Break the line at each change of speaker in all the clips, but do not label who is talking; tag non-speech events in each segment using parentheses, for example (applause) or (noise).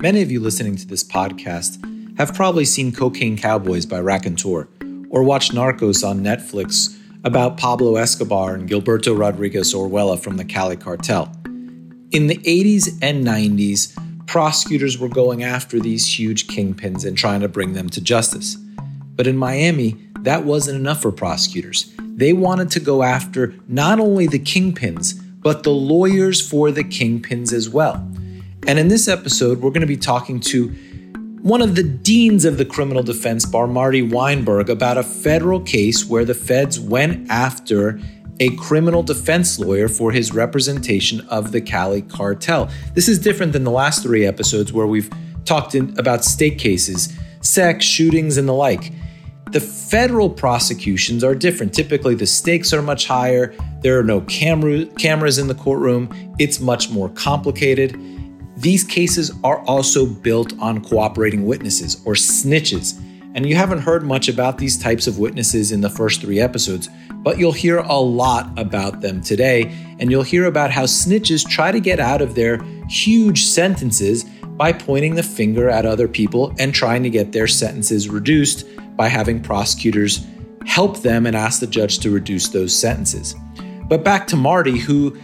Many of you listening to this podcast have probably seen Cocaine Cowboys by Rakontur or watched Narcos on Netflix about Pablo Escobar and Gilberto Rodriguez Orejuela from the Cali cartel. In the 80s and 90s, prosecutors were going after these huge kingpins and trying to bring them to justice. But in Miami, that wasn't enough for prosecutors. They wanted to go after not only the kingpins, but the lawyers for the kingpins as well. And in this episode, we're going to be talking to one of the deans of the criminal defense bar, Marty Weinberg, about a federal case where the feds went after a criminal defense lawyer for his representation of the Cali cartel. This is different than the last three episodes where we've talked in, about state cases, sex, shootings, and the like. The federal prosecutions are different. Typically, the stakes are much higher. There are no camera, cameras in the courtroom. It's much more complicated. These cases are also built on cooperating witnesses or snitches. And you haven't heard much about these types of witnesses in the first three episodes, but you'll hear a lot about them today. And you'll hear about how snitches try to get out of their huge sentences by pointing the finger at other people and trying to get their sentences reduced by having prosecutors help them and ask the judge to reduce those sentences. But back to Marty, who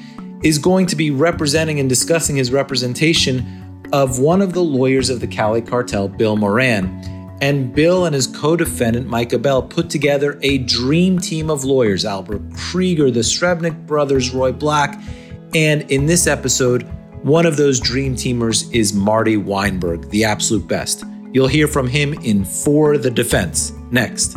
is going to be representing and discussing his representation of one of the lawyers of the Cali cartel, Bill Moran. And Bill and his co defendant, Michael Abbell, put together a dream team of lawyers Albert Krieger, the Srebnick brothers, Roy Black. And in this episode, one of those dream teamers is Marty Weinberg, the absolute best. You'll hear from him in For the Defense next.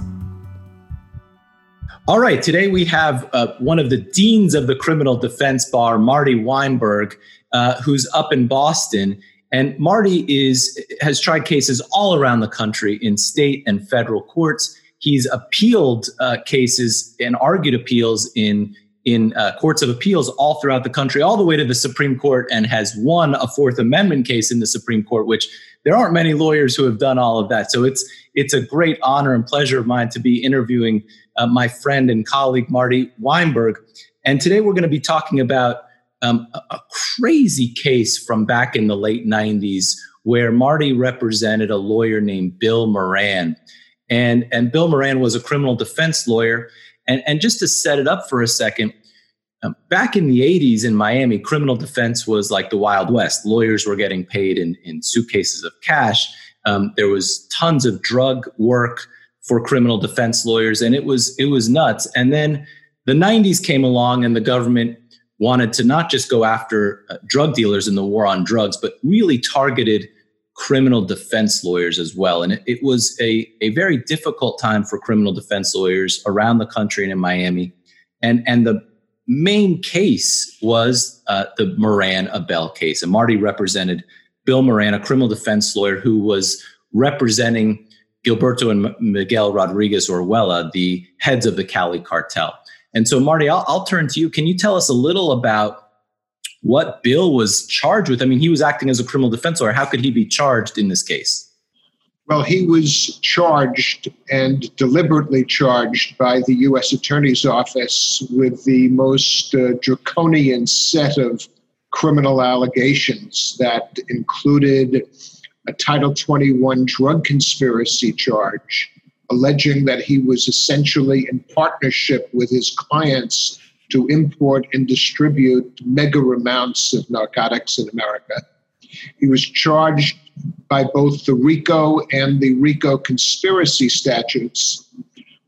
All right, today we have uh, one of the deans of the criminal defense bar, Marty Weinberg, uh, who's up in Boston. And Marty is has tried cases all around the country in state and federal courts. He's appealed uh, cases and argued appeals in in uh, courts of appeals all throughout the country, all the way to the Supreme Court, and has won a Fourth Amendment case in the Supreme Court, which there aren't many lawyers who have done all of that. So it's it's a great honor and pleasure of mine to be interviewing uh, my friend and colleague Marty Weinberg. And today we're going to be talking about um, a, a crazy case from back in the late 90s where Marty represented a lawyer named Bill Moran. And, and Bill Moran was a criminal defense lawyer. And, and just to set it up for a second, um, back in the 80s in Miami, criminal defense was like the Wild West. Lawyers were getting paid in, in suitcases of cash. Um, there was tons of drug work for criminal defense lawyers, and it was it was nuts. And then the 90s came along, and the government wanted to not just go after uh, drug dealers in the war on drugs, but really targeted criminal defense lawyers as well. And it, it was a, a very difficult time for criminal defense lawyers around the country and in Miami. And, and the main case was uh, the Moran Abbell case. And Marty represented Bill Moran, a criminal defense lawyer who was representing Gilberto and Miguel Rodriguez Orejuela, the heads of the Cali cartel. And so, Marty, I'll, I'll turn to you. Can you tell us a little about what Bill was charged with? I mean, he was acting as a criminal defense lawyer. How could he be charged in this case?
Well, he was charged and deliberately charged by the U.S. Attorney's Office with the most uh, draconian set of criminal allegations that included a Title 21 drug conspiracy charge, alleging that he was essentially in partnership with his clients to import and distribute mega amounts of narcotics in America. He was charged by both the RICO and the RICO conspiracy statutes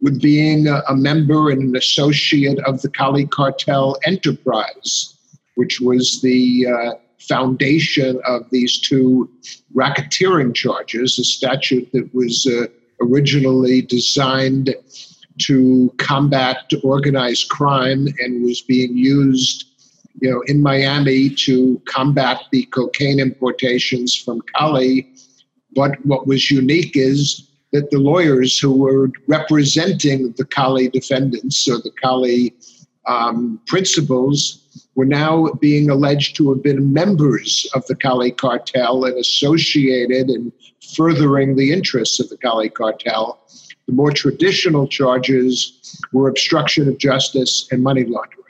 with being a, member and an associate of the Cali Cartel Enterprise, which was the uh, foundation of these two racketeering charges, a statute that was uh, originally designed to combat organized crime and was being used you know, in Miami to combat the cocaine importations from Cali. But what was unique is that the lawyers who were representing the Cali defendants or the Cali um, principals were now being alleged to have been members of the Cali cartel and associated in furthering the interests of the Cali cartel. The more traditional charges were obstruction of justice and money laundering.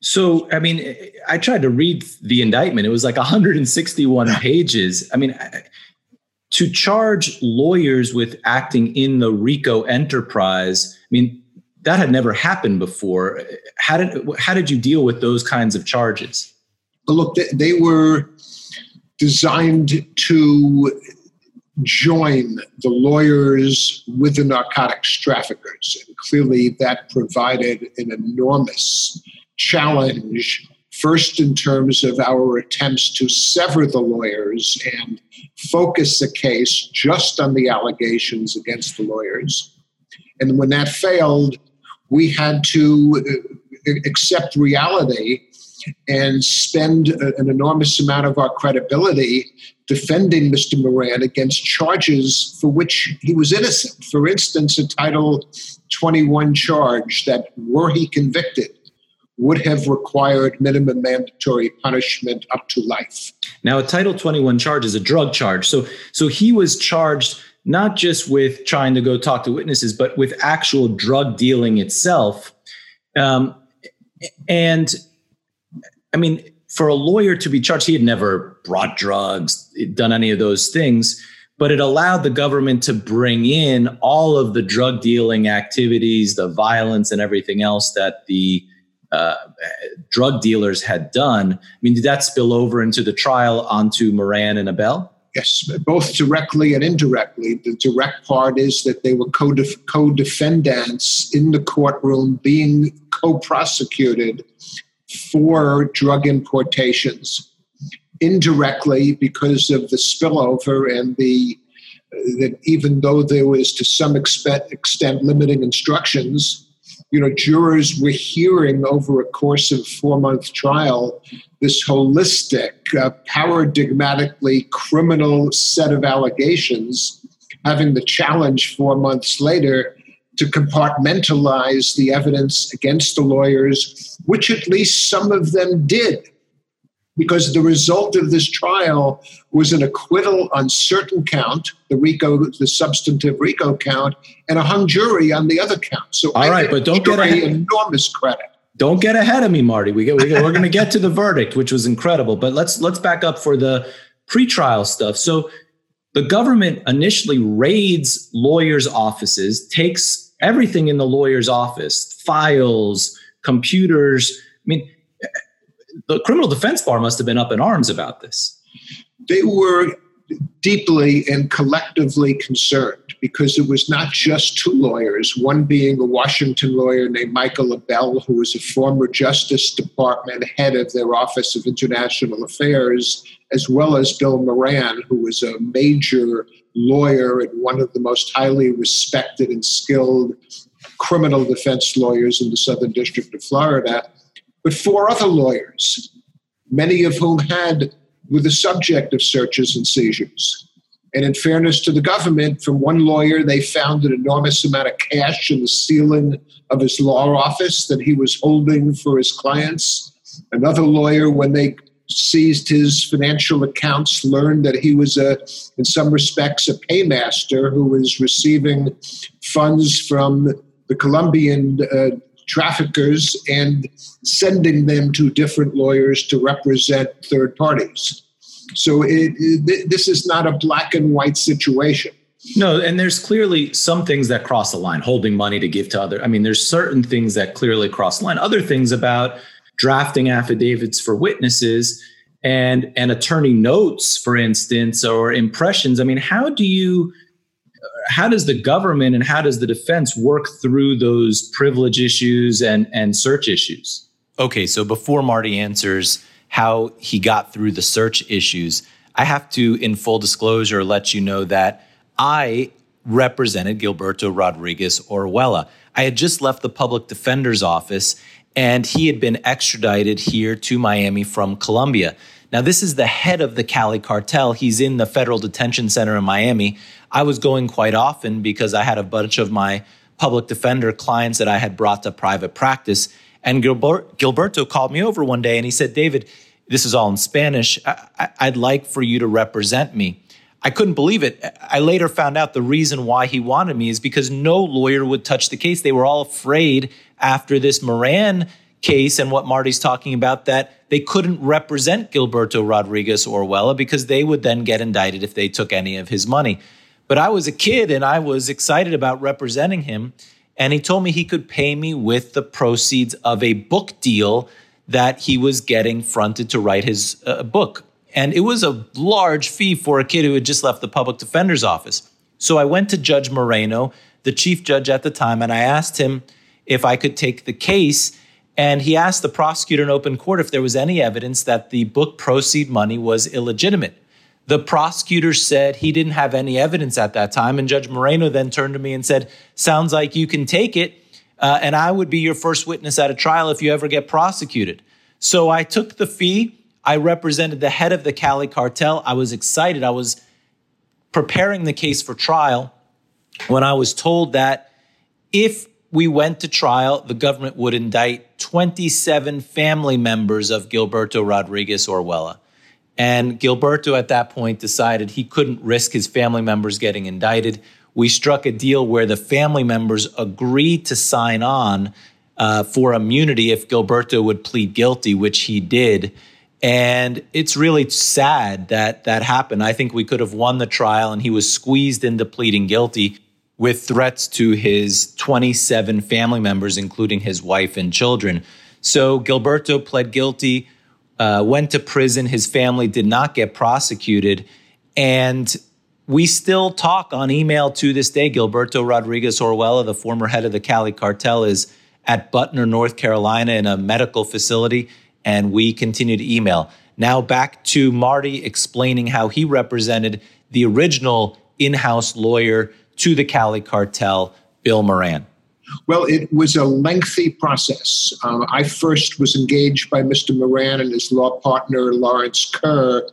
So, I mean, I tried to read the indictment. It was like 161 pages. I mean, to charge lawyers with acting in the RICO enterprise, I mean, that had never happened before. How did how did you deal with those kinds of charges?
Look, they were designed to join the lawyers with the narcotics traffickers. And clearly, that provided an enormous challenge, first in terms of our attempts to sever the lawyers and focus the case just on the allegations against the lawyers. And when that failed, we had to uh, accept reality and spend an enormous amount of our credibility defending Mr. Moran against charges for which he was innocent. For instance, a Title 21 charge that, were he convicted, would have required minimum mandatory punishment up to life.
Now, a Title 21 charge is a drug charge. So, so he was charged not just with trying to go talk to witnesses, but with actual drug dealing itself. Um, and I mean, for a lawyer to be charged, he had never brought drugs, done any of those things, but it allowed the government to bring in all of the drug dealing activities, the violence, and everything else that the uh, drug dealers had done. I mean, did that spill over into the trial onto Moran and Abbell?
Yes, both directly and indirectly. The direct part is that they were co defendants in the courtroom being co prosecuted for drug importations indirectly because of the spillover and the that even though there was to some extent, extent limiting instructions you know jurors were hearing over a course of four month trial this holistic uh, paradigmatically criminal set of allegations having the challenge four months later to compartmentalize the evidence against the lawyers, which at least some of them did. Because the result of this trial was an acquittal on certain count, the RICO, the substantive RICO count, and a hung jury on the other count. So
all I right, but don't get ahead.
enormous credit.
Don't get ahead of me, Marty. We get, we get, we're going to get to the verdict, which was incredible. But let's let's back up for the pretrial stuff. So the government initially raids lawyers' offices, takes everything in the lawyer's office files, computers. I mean, the criminal defense bar must have been up in arms about this.
They were deeply and collectively concerned because it was not just two lawyers, one being a Washington lawyer named Michael Abbell, who was a former Justice Department head of their Office of International Affairs, as well as Bill Moran, who was a major lawyer and one of the most highly respected and skilled criminal defense lawyers in the Southern District of Florida, but four other lawyers, many of whom had were the subject of searches and seizures. And in fairness to the government, from one lawyer, they found an enormous amount of cash in the ceiling of his law office that he was holding for his clients. Another lawyer, when they seized his financial accounts, learned that he was a, in some respects, a paymaster who was receiving funds from the Colombian uh, traffickers and sending them to different lawyers to represent third parties. So it, it, this is not a black and white situation.
No, and there's clearly some things that cross the line, holding money to give to other. I mean, there's certain things that clearly cross the line. Other things about drafting affidavits for witnesses and and attorney notes for instance or impressions i mean how do you how does the government and how does the defense work through those privilege issues and and search issues okay so before marty answers how he got through the search issues i have to in full disclosure let you know that i represented gilberto rodriguez orejuela i had just left the public defender's office and he had been extradited here to Miami from Colombia. Now, this is the head of the Cali cartel. He's in the federal detention center in Miami. I was going quite often because I had a bunch of my public defender clients that I had brought to private practice. And Gilbert, Gilberto called me over one day and he said, David, this is all in Spanish. I, I'd like for you to represent me. I couldn't believe it. I later found out the reason why he wanted me is because no lawyer would touch the case. They were all afraid after this Moran case and what Marty's talking about that they couldn't represent Gilberto Rodriguez Orejuela because they would then get indicted if they took any of his money. But I was a kid and I was excited about representing him. And he told me he could pay me with the proceeds of a book deal that he was getting fronted to write his uh, book. And it was a large fee for a kid who had just left the public defender's office. So I went to Judge Moreno, the chief judge at the time, and I asked him if I could take the case. And he asked the prosecutor in open court if there was any evidence that the book proceed money was illegitimate. The prosecutor said he didn't have any evidence at that time. And Judge Moreno then turned to me and said, Sounds like you can take it. Uh, and I would be your first witness at a trial if you ever get prosecuted. So I took the fee. I represented the head of the Cali cartel. I was excited. I was preparing the case for trial when I was told that if we went to trial, the government would indict 27 family members of Gilberto Rodriguez Orejuela. And Gilberto at that point decided he couldn't risk his family members getting indicted. We struck a deal where the family members agreed to sign on uh, for immunity if Gilberto would plead guilty, which he did. And it's really sad that that happened. I think we could have won the trial and he was squeezed into pleading guilty with threats to his 27 family members, including his wife and children. So Gilberto pled guilty, uh, went to prison. His family did not get prosecuted. And we still talk on email to this day. Gilberto Rodriguez Orejuela, the former head of the Cali cartel, is at Butner, North Carolina, in a medical facility, and we continue to email. Now back to Marty explaining how he represented the original in house lawyer to the Cali cartel, Bill Moran?
Well, it was a lengthy process. Uh, I first was engaged by Mr. Moran and his law partner, Lawrence Kerr,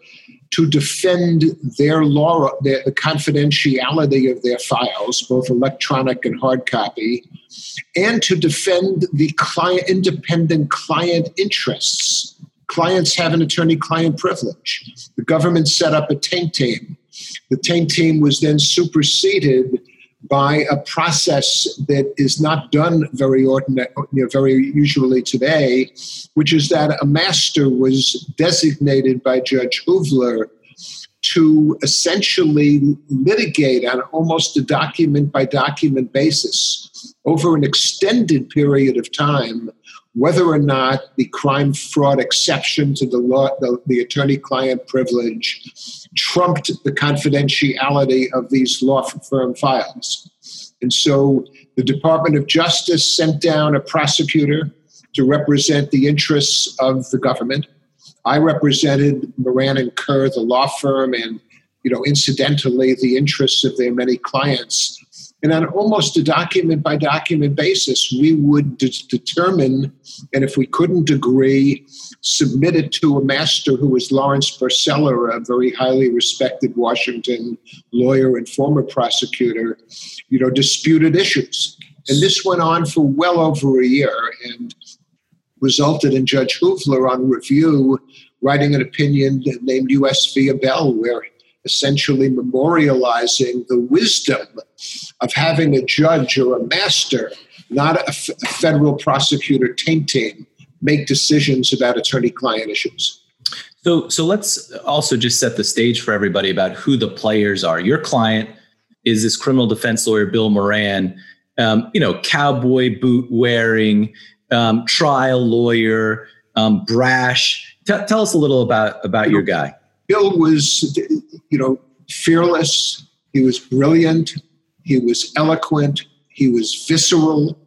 to defend their law, their, the confidentiality of their files, both electronic and hard copy, and to defend the client, independent client interests. Clients have an attorney client privilege. The government set up a taint team the taint team was then superseded by a process that is not done very ordinary, you know, very usually today, which is that a master was designated by Judge Hoeveler to essentially litigate on almost a document by document basis over an extended period of time whether or not the crime fraud exception to the law, the, the attorney client privilege trumped the confidentiality of these law firm files. And so the Department of Justice sent down a prosecutor to represent the interests of the government. I represented Moran and Kerr, the law firm, and you know, incidentally, the interests of their many clients. And on almost a document by document basis, we would de- determine, and if we couldn't agree, submit it to a master who was Lawrence Barcella, a very highly respected Washington lawyer and former prosecutor, you know, disputed issues. And this went on for well over a year and resulted in Judge Hoeveler on review writing an opinion named U.S. v. Abbell, where essentially memorializing the wisdom of having a judge or a master, not a, f- a federal prosecutor tainting, make decisions about attorney client issues.
So, so let's also just set the stage for everybody about who the players are. Your client is this criminal defense lawyer, Bill Moran, um, you know, cowboy boot wearing, um, trial lawyer, um, brash. T- tell us a little about about your guy.
Bill was, you know, fearless. He was brilliant. He was eloquent. He was visceral.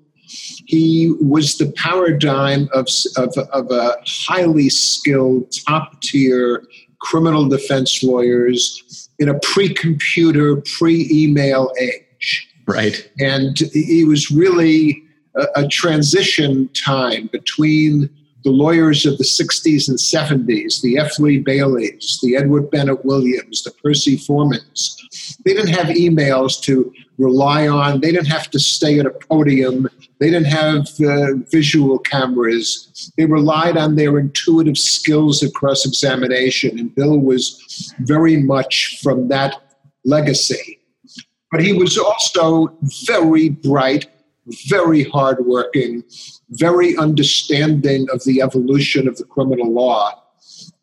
He was the paradigm of, of, of a highly skilled, top tier criminal defense lawyers in a pre computer, pre email age.
Right.
And he was really a, a transition time between the lawyers of the 60s and 70s, the F. Lee Baileys, the Edward Bennett Williams, the Percy Formans, they didn't have emails to rely on. They didn't have to stay at a podium. They didn't have uh, visual cameras. They relied on their intuitive skills of cross examination. And Bill was very much from that legacy. But he was also very bright, very hardworking, very understanding of the evolution of the criminal law,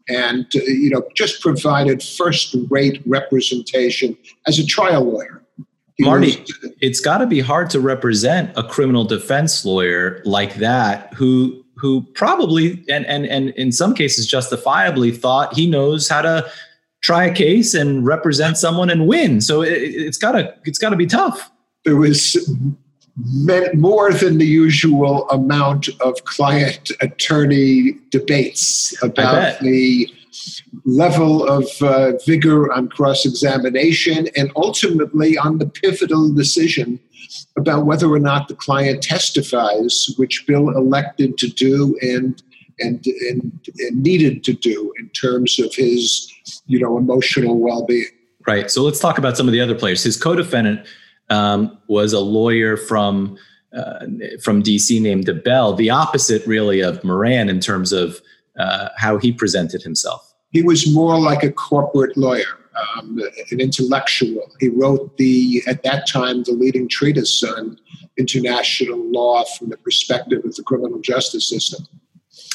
and uh, you know just provided first-rate representation as a trial lawyer.
He Marty, was, it's got to be hard to represent a criminal defense lawyer like that who who probably and and and in some cases justifiably thought he knows how to try a case and represent someone and win. So it, has got to it's got to be tough.
There was more than the usual amount of client attorney debates about the level of uh, vigor on cross examination and ultimately on the pivotal decision about whether or not the client testifies, which Bill elected to do and and, and, and needed to do in terms of his, you know, emotional well-being.
Right. So let's talk about some of the other players. His co-defendant um, was a lawyer from uh, from DC named DeBell, the opposite really of Moran in terms of uh, how he presented himself.
He was more like a corporate lawyer um, an intellectual. He wrote the, at that time, the leading treatise on international law from the perspective of the criminal justice system.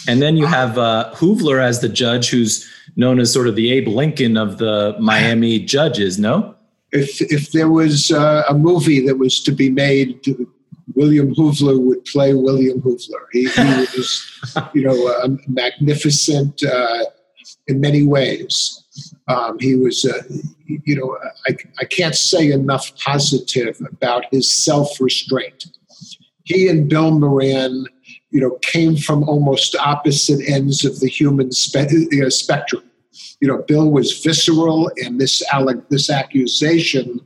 And then you have uh, Hoeveler as the judge, who's known as sort of the Abe Lincoln of the Miami judges. No,
if if there was uh, a movie that was to be made, William Hoeveler would play William Hoeveler. He, he was, (laughs) you know, magnificent uh, in many ways. Um, he was, uh, you know, I, I can't say enough positive about his self restraint. He and Bill Moran, you know, came from almost opposite ends of the human spe- you know, spectrum. You know, Bill was visceral, and this this accusation,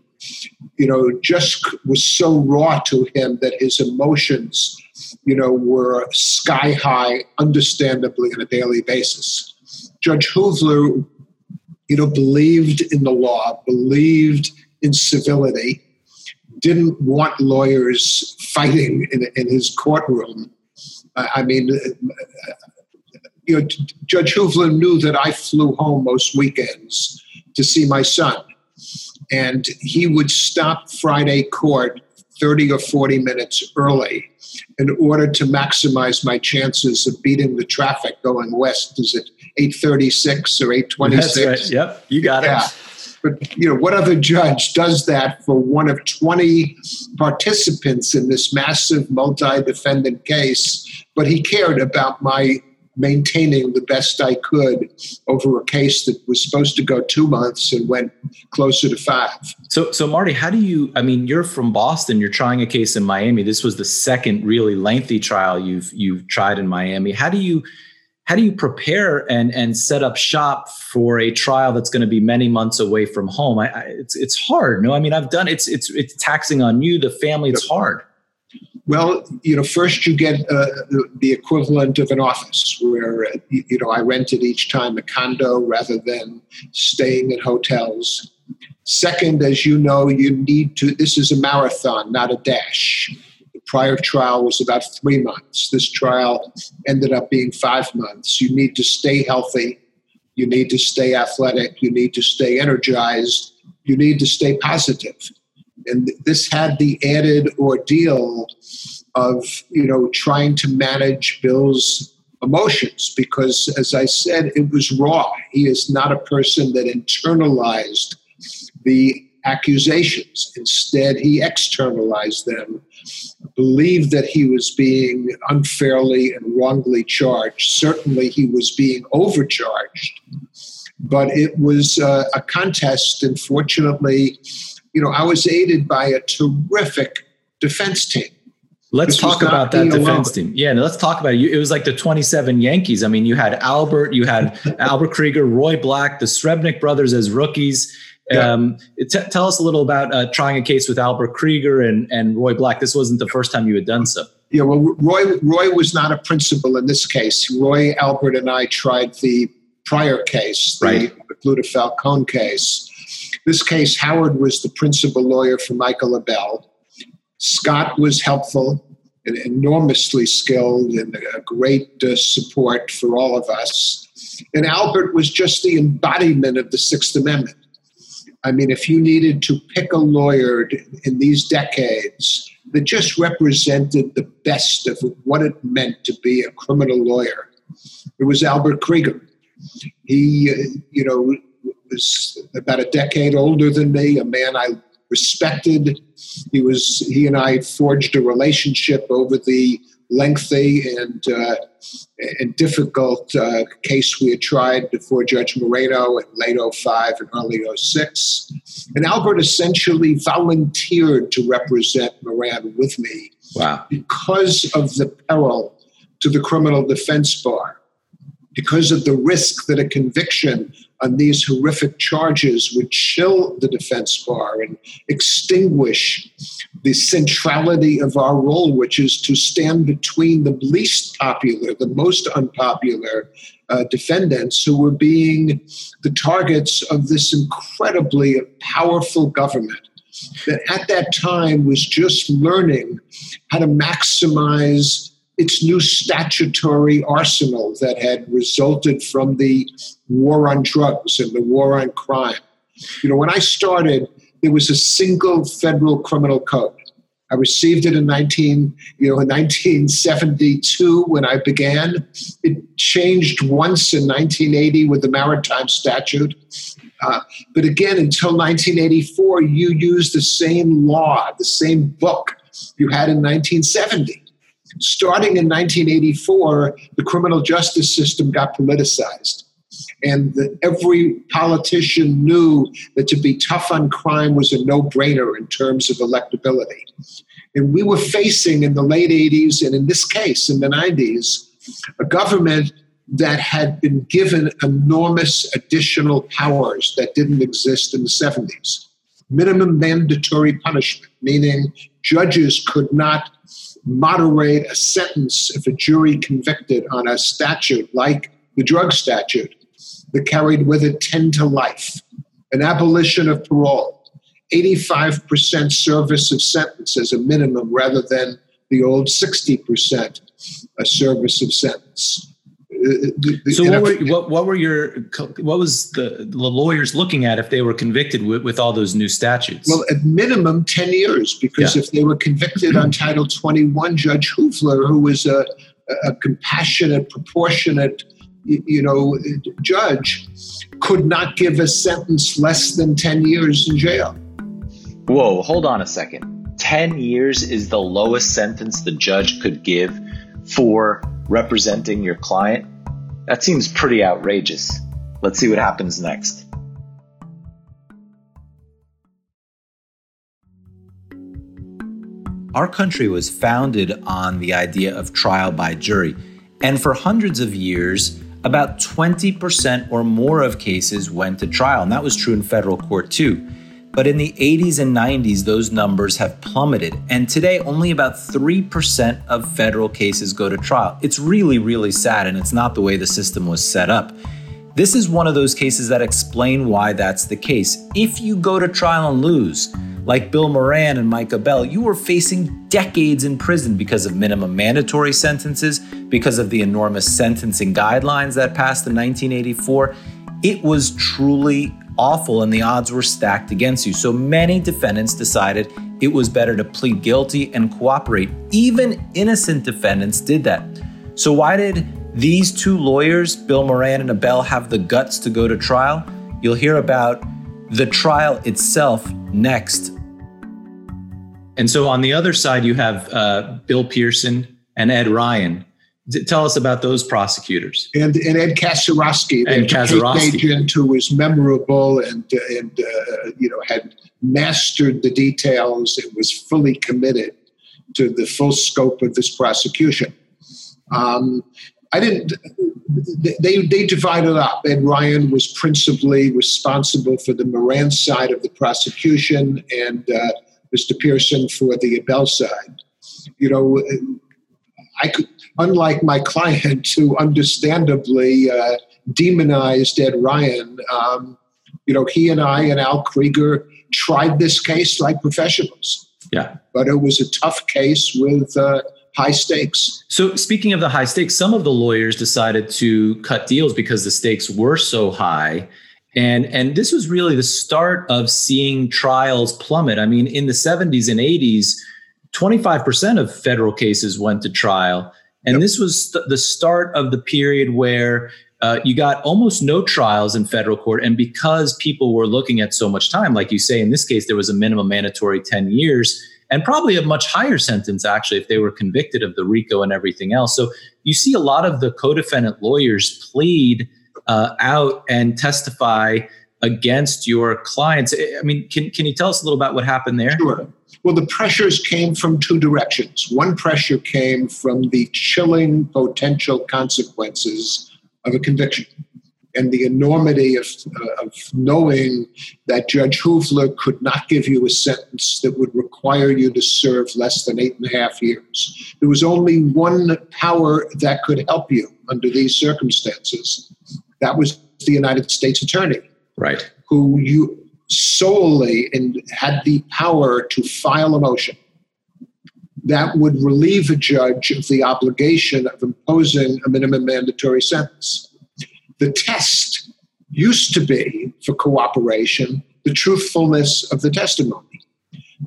you know, just was so raw to him that his emotions, you know, were sky high, understandably, on a daily basis. Judge Hoeveler you know, believed in the law, believed in civility, didn't want lawyers fighting in, in his courtroom. I mean, you know, Judge Hoeveler knew that I flew home most weekends to see my son. And he would stop Friday court 30 or 40 minutes early in order to maximize my chances of beating the traffic going west. Is it 836 or 826? That's
right. Yep, you got yeah. it.
But you know, what other judge does that for one of 20 participants in this massive multi-defendant case? But he cared about my maintaining the best I could over a case that was supposed to go two months and went closer to five.
So, so Marty, how do you? I mean, you're from Boston. You're trying a case in Miami. This was the second really lengthy trial you've you've tried in Miami. How do you? How do you prepare and and set up shop for a trial that's going to be many months away from home? I, I, it's it's hard. No, I mean I've done it's it's it's taxing on you, the family. It's hard.
Well, you know, first you get uh, the equivalent of an office where, uh, you know, I rented each time a condo rather than staying in hotels. Second, as you know, you need to, this is a marathon, not a dash. The prior trial was about three months. This trial ended up being five months. You need to stay healthy. You need to stay athletic. You need to stay energized. You need to stay positive and this had the added ordeal of you know trying to manage Bill's emotions because, as I said, it was raw. He is not a person that internalized the accusations. Instead, he externalized them, believed that he was being unfairly and wrongly charged. Certainly, he was being overcharged. But it was uh, a contest, and fortunately, you know, I was aided by a terrific defense team.
Let's this talk about that defense team. Yeah, let's talk about it. It was like the 27 Yankees. I mean, you had Albert, you had (laughs) Albert Krieger, Roy Black, the Srebnick brothers as rookies. Yeah. Um, t- tell us a little about uh, trying a case with Albert Krieger and, and Roy Black. This wasn't the first time you had done so.
Yeah, well, Roy Roy was not a principal in this case. Roy Albert and I tried the prior case, the right. Magluta Falcone case. This case, Howard was the principal lawyer for Michael Abbell. Scott was helpful and enormously skilled and a great uh, support for all of us. And Albert was just the embodiment of the Sixth Amendment. I mean, if you needed to pick a lawyer in these decades that just represented the best of what it meant to be a criminal lawyer. It was Albert Krieger. He, uh, you know, was about a decade older than me, a man I respected. He was he and I forged a relationship over the lengthy and uh, and difficult uh, case we had tried before Judge Moreno in late 05 and early 06. And Albert essentially volunteered to represent Moran with me
wow.
because of the peril to the criminal defense bar, because of the risk that a conviction on these horrific charges would chill the defense bar and extinguish the centrality of our role, which is to stand between the least popular, the most unpopular uh, defendants who were being the targets of this incredibly powerful government that at that time was just learning how to maximize its new statutory arsenal that had resulted from the war on drugs and the war on crime. You know, when I started, there was a single federal criminal code. I received it in 19, you know, in 1972 when I began. It changed once in 1980 with the maritime statute. Uh, but again, until 1984, you used the same law, the same book you had in 1970 starting in 1984, the criminal justice system got politicized. And the, every politician knew that to be tough on crime was a no brainer in terms of electability. And we were facing in the late 80s, and in this case, in the 90s, a government that had been given enormous additional powers that didn't exist in the 70s. Minimum mandatory punishment, meaning judges could not moderate a sentence if a jury convicted on a statute like the drug statute that carried with it 10 to life, an abolition of parole, 85% service of sentence as a minimum rather than the old 60% a service of sentence
so what were, what, what were your what was the, the lawyers looking at if they were convicted with, with all those new statutes?
Well at minimum 10 years because yeah. if they were convicted on title 21 judge hoeveler who was a, a compassionate proportionate you know judge could not give a sentence less than 10 years in jail.
Whoa hold on a second. 10 years is the lowest sentence the judge could give for representing your client that seems pretty outrageous. Let's see what happens next.
Our country was founded on the idea of trial by jury, and for hundreds of years, about 20% or more of cases went to trial, and that was true in federal court too. But in the 80s and 90s, those numbers have plummeted. And today, only about 3% of federal cases go to trial. It's really, really sad, and it's not the way the system was set up. This is one of those cases that explain why that's the case. If you go to trial and lose, like Bill Moran and Michael Abbell, you were facing decades in prison because of minimum mandatory sentences, because of the enormous sentencing guidelines that passed in 1984. It was truly awful and the odds were stacked against you. So many defendants decided it was better to plead guilty and cooperate. Even innocent defendants did that. So, why did these two lawyers, Bill Moran and Abbell, have the guts to go to trial? You'll hear about the trial itself next. And so, on the other side, you have uh, Bill Pearson and Ed Ryan Tell us about those prosecutors.
And, and Ed Kaczorowski, the case agent who was memorable and, and uh, you know, had mastered the details and was fully committed to the full scope of this prosecution. Um, I didn't. They they divided up. Ed Ryan was principally responsible for the Moran side of the prosecution, and uh, Mr. Pearson for the Abbell side. You know, I could unlike my client who understandably uh, demonized Ed Ryan, um, you know, he and I and Al Krieger tried this case like professionals.
Yeah.
But it was a tough case with uh, high stakes.
So, speaking of the high stakes, some of the lawyers decided to cut deals because the stakes were so high. And, and this was really the start of seeing trials plummet. I mean, in the 70s and 80s, 25% of federal cases went to trial. And yep. this was st- the start of the period where uh, you got almost no trials in federal court. And because people were looking at so much time, like you say, in this case, there was a minimum mandatory 10 years and probably a much higher sentence, actually, if they were convicted of the RICO and everything else. So you see a lot of the co defendant lawyers plead uh, out and testify against your clients. I mean, can, can you tell us a little about what happened there?
Sure. Well, the pressures came from two directions. One pressure came from the chilling potential consequences of a conviction and the enormity of, uh, of knowing that Judge Hoeveler could not give you a sentence that would require you to serve less than eight and a half years. There was only one power that could help you under these circumstances. That was the United States Attorney.
Right.
Who you solely and had the power to file a motion that would relieve a judge of the obligation of imposing a minimum mandatory sentence. The test used to be for cooperation the truthfulness of the testimony.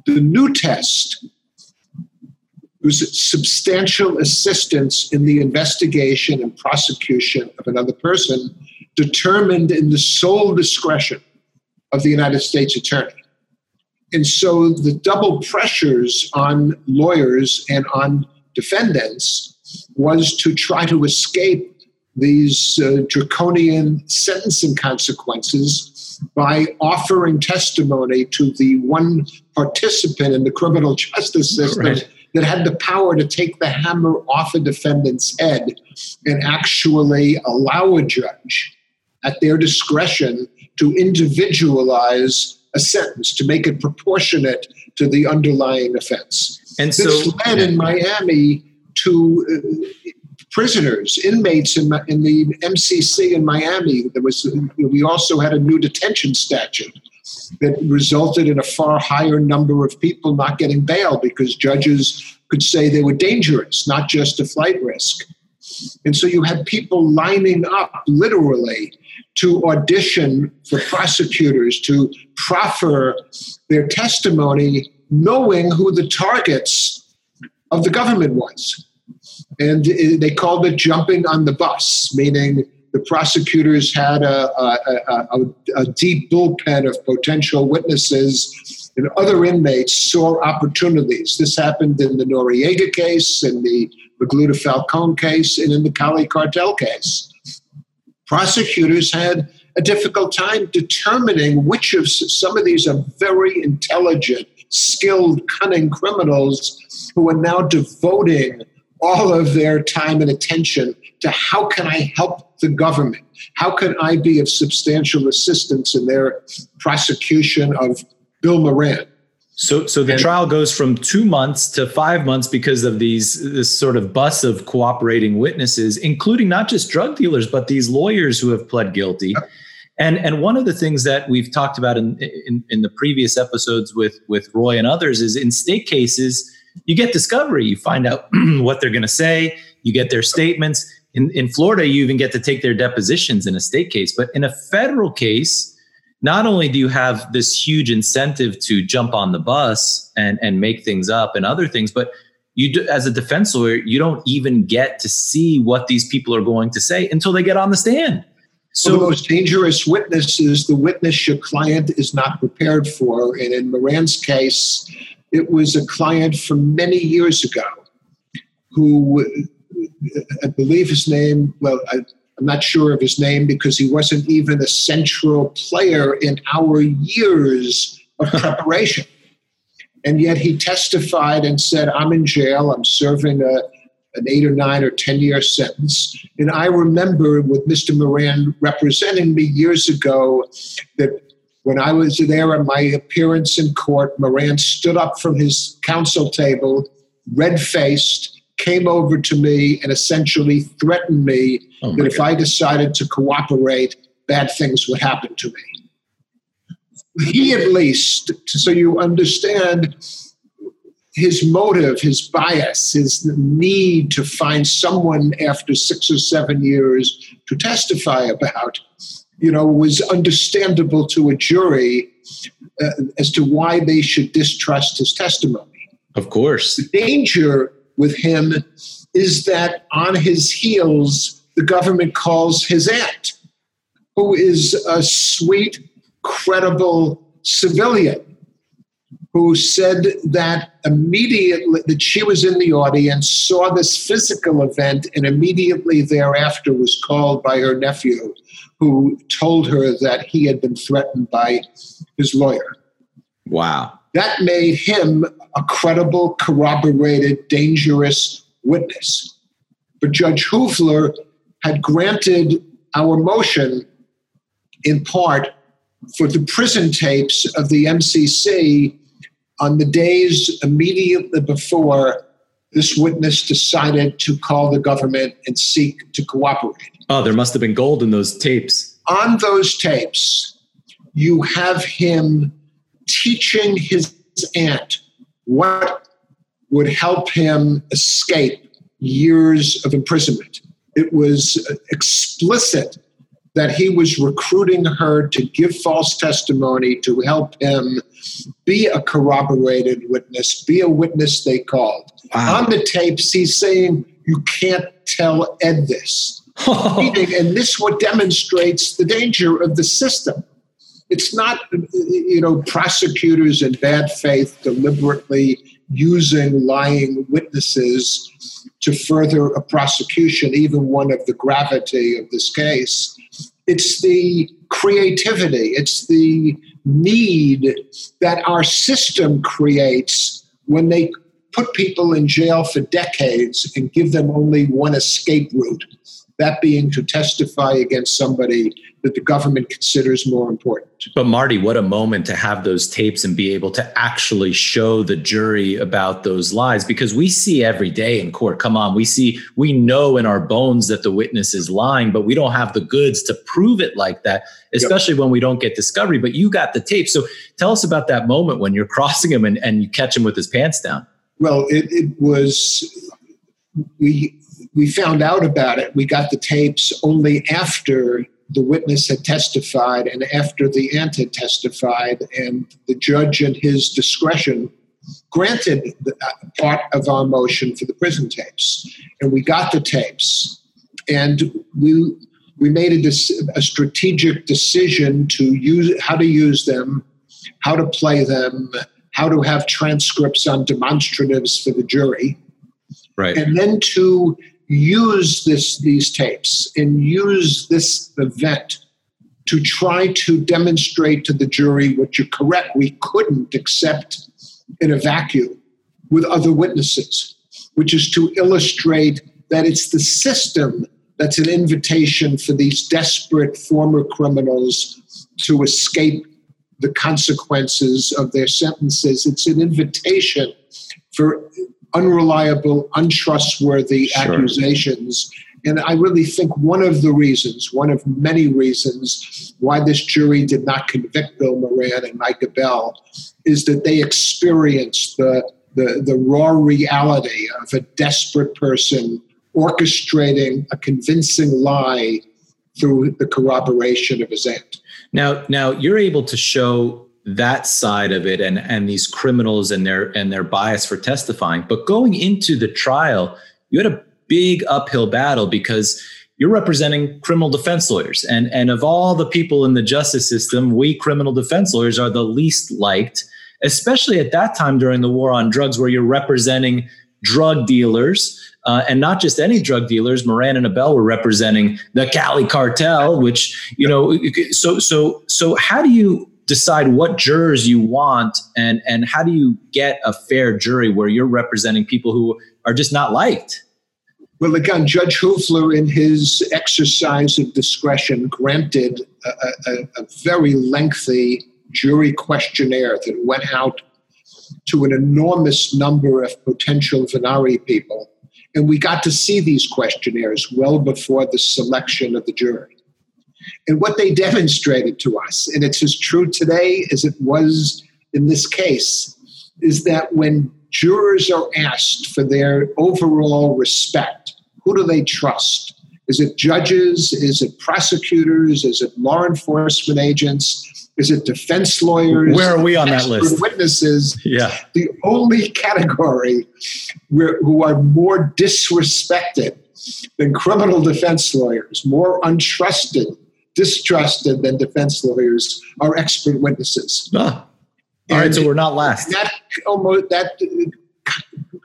The new test was substantial assistance in the investigation and prosecution of another person determined in the sole discretion of the United States Attorney. And so the double pressures on lawyers and on defendants was to try to escape these uh, draconian sentencing consequences by offering testimony to the one participant in the criminal justice system right. that had the power to take the hammer off a defendant's head and actually allow a judge at their discretion to individualize a sentence to make it proportionate to the underlying offense. And so, this led in Miami to uh, prisoners, inmates in, in the MCC in Miami. There was we also had a new detention statute that resulted in a far higher number of people not getting bail because judges could say they were dangerous, not just a flight risk. And so you had people lining up literally to audition for prosecutors to proffer their testimony, knowing who the targets of the government was. And they called it jumping on the bus, meaning the prosecutors had a, a, a, a deep bullpen of potential witnesses, and other inmates saw opportunities. This happened in the Noriega case, in the Magluta Falcone case, and in the Cali cartel case prosecutors had a difficult time determining which of some of these are very intelligent, skilled, cunning criminals who are now devoting all of their time and attention to how can I help the government? How can I be of substantial assistance in their prosecution of Bill Moran?
So, so the and, trial goes from two months to five months because of these this sort of bus of cooperating witnesses, including not just drug dealers but these lawyers who have pled guilty. And and one of the things that we've talked about in, in, in the previous episodes with with Roy and others is in state cases you get discovery, you find out (clears throat) what they're going to say, you get their statements. In in Florida, you even get to take their depositions in a state case, but in a federal case not only do you have this huge incentive to jump on the bus and and make things up and other things but you do, as a defense lawyer you don't even get to see what these people are going to say until they get on the stand.
So well, the most dangerous witness is the witness your client is not prepared for and in moran's case it was a client from many years ago who i believe his name well I, I'm not sure of his name because he wasn't even a central player in our years of (laughs) preparation. and yet he testified and said, I'm in jail, I'm serving a, an eight or nine or 10 year sentence. And I remember with Mr. Moran representing me years ago that when I was there on my appearance in court, Moran stood up from his counsel table, red faced, came over to me and essentially threatened me oh that if God. I decided to cooperate, bad things would happen to me. He, at least, so you understand his motive, his bias, his need to find someone after six or seven years to testify about, you know, was understandable to a jury uh, as to why they should distrust his testimony.
Of course.
The danger with him is that on his heels, the government calls his aunt, who is a sweet, credible civilian who said that immediately that she was in the audience, saw this physical event, and immediately thereafter was called by her nephew, who told her that he had been threatened by his lawyer.
Wow.
That made him a credible, corroborated, dangerous witness. But Judge Hoeveler had granted our motion in part for the prison tapes of the MCC on the days immediately before this witness decided to call the government and seek to cooperate.
Oh, there must have been gold in those tapes.
On those tapes, you have him teaching his aunt what would help him escape years of imprisonment. It was explicit that he was recruiting her to give false testimony to help him be a corroborated witness, be a witness they called. Wow. On the tapes, he's saying, You can't tell Ed this. (laughs) and this what demonstrates the danger of the system. It's not, you know, prosecutors in bad faith deliberately using lying witnesses to further a prosecution, even one of the gravity of this case. It's the creativity, it's the need that our system creates when they put people in jail for decades and give them only one escape route that being to testify against somebody that the government considers more important.
But Marty, what a moment to have those tapes and be able to actually show the jury about those lies because we see every day in court. Come on, we see, we know in our bones that the witness is lying, but we don't have the goods to prove it like that, especially yep. when we don't get discovery. But you got the tape. So tell us about that moment when you're (laughs) crossing him and, and you catch him with his pants down.
Well, it, it was, we, we found out about it. We got the tapes only after the witness had testified and after the aunt had testified, and the judge, in his discretion, granted the, uh, part of our motion for the prison tapes. And we got the tapes, and we we made a, a strategic decision to use how to use them, how to play them, how to have transcripts on demonstratives for the jury,
right,
and then to use this these tapes and use this event to try to demonstrate to the jury what you're correct. We couldn't accept in a vacuum with other witnesses which is to illustrate that it's the system that's an invitation for these desperate former criminals to escape the consequences of their sentences. It's an invitation for unreliable, untrustworthy sure. accusations. And I really think one of the reasons, one of many reasons why this jury did not convict Bill Moran and Michael Abbell is that they experienced the, the, the raw reality of a desperate person orchestrating a convincing lie through the corroboration of his aunt.
Now, now you're able to show that side of it and and these criminals and their and their bias for testifying but going into the trial you had a big uphill battle because you're representing criminal defense lawyers and and of all the people in the justice system we criminal defense lawyers are the least liked especially at that time during the war on drugs where you're representing drug dealers uh, and not just any drug dealers. Moran and Abbell were representing the Cali cartel, which you know. So so so, how do you decide what jurors you want and and how do you get a fair jury where you're representing people who are just not liked?
Well again judge hoeveler in his exercise of discretion granted a, a, a very lengthy jury questionnaire that went out to an enormous number of potential venire people. And we got to see these questionnaires well before the selection of the jury and what they demonstrated to us, and it's as true today as it was in this case, is that when jurors are asked for their overall respect, who do they trust? Is it judges? Is it prosecutors? Is it law enforcement agents? Is it defense lawyers?
Where are we on that list?
Witnesses.
Yeah.
The only category where, who are more disrespected than criminal defense lawyers, more untrusted, distrusted than defense lawyers, are expert witnesses.
Ah. All right, so we're not last.
That almost that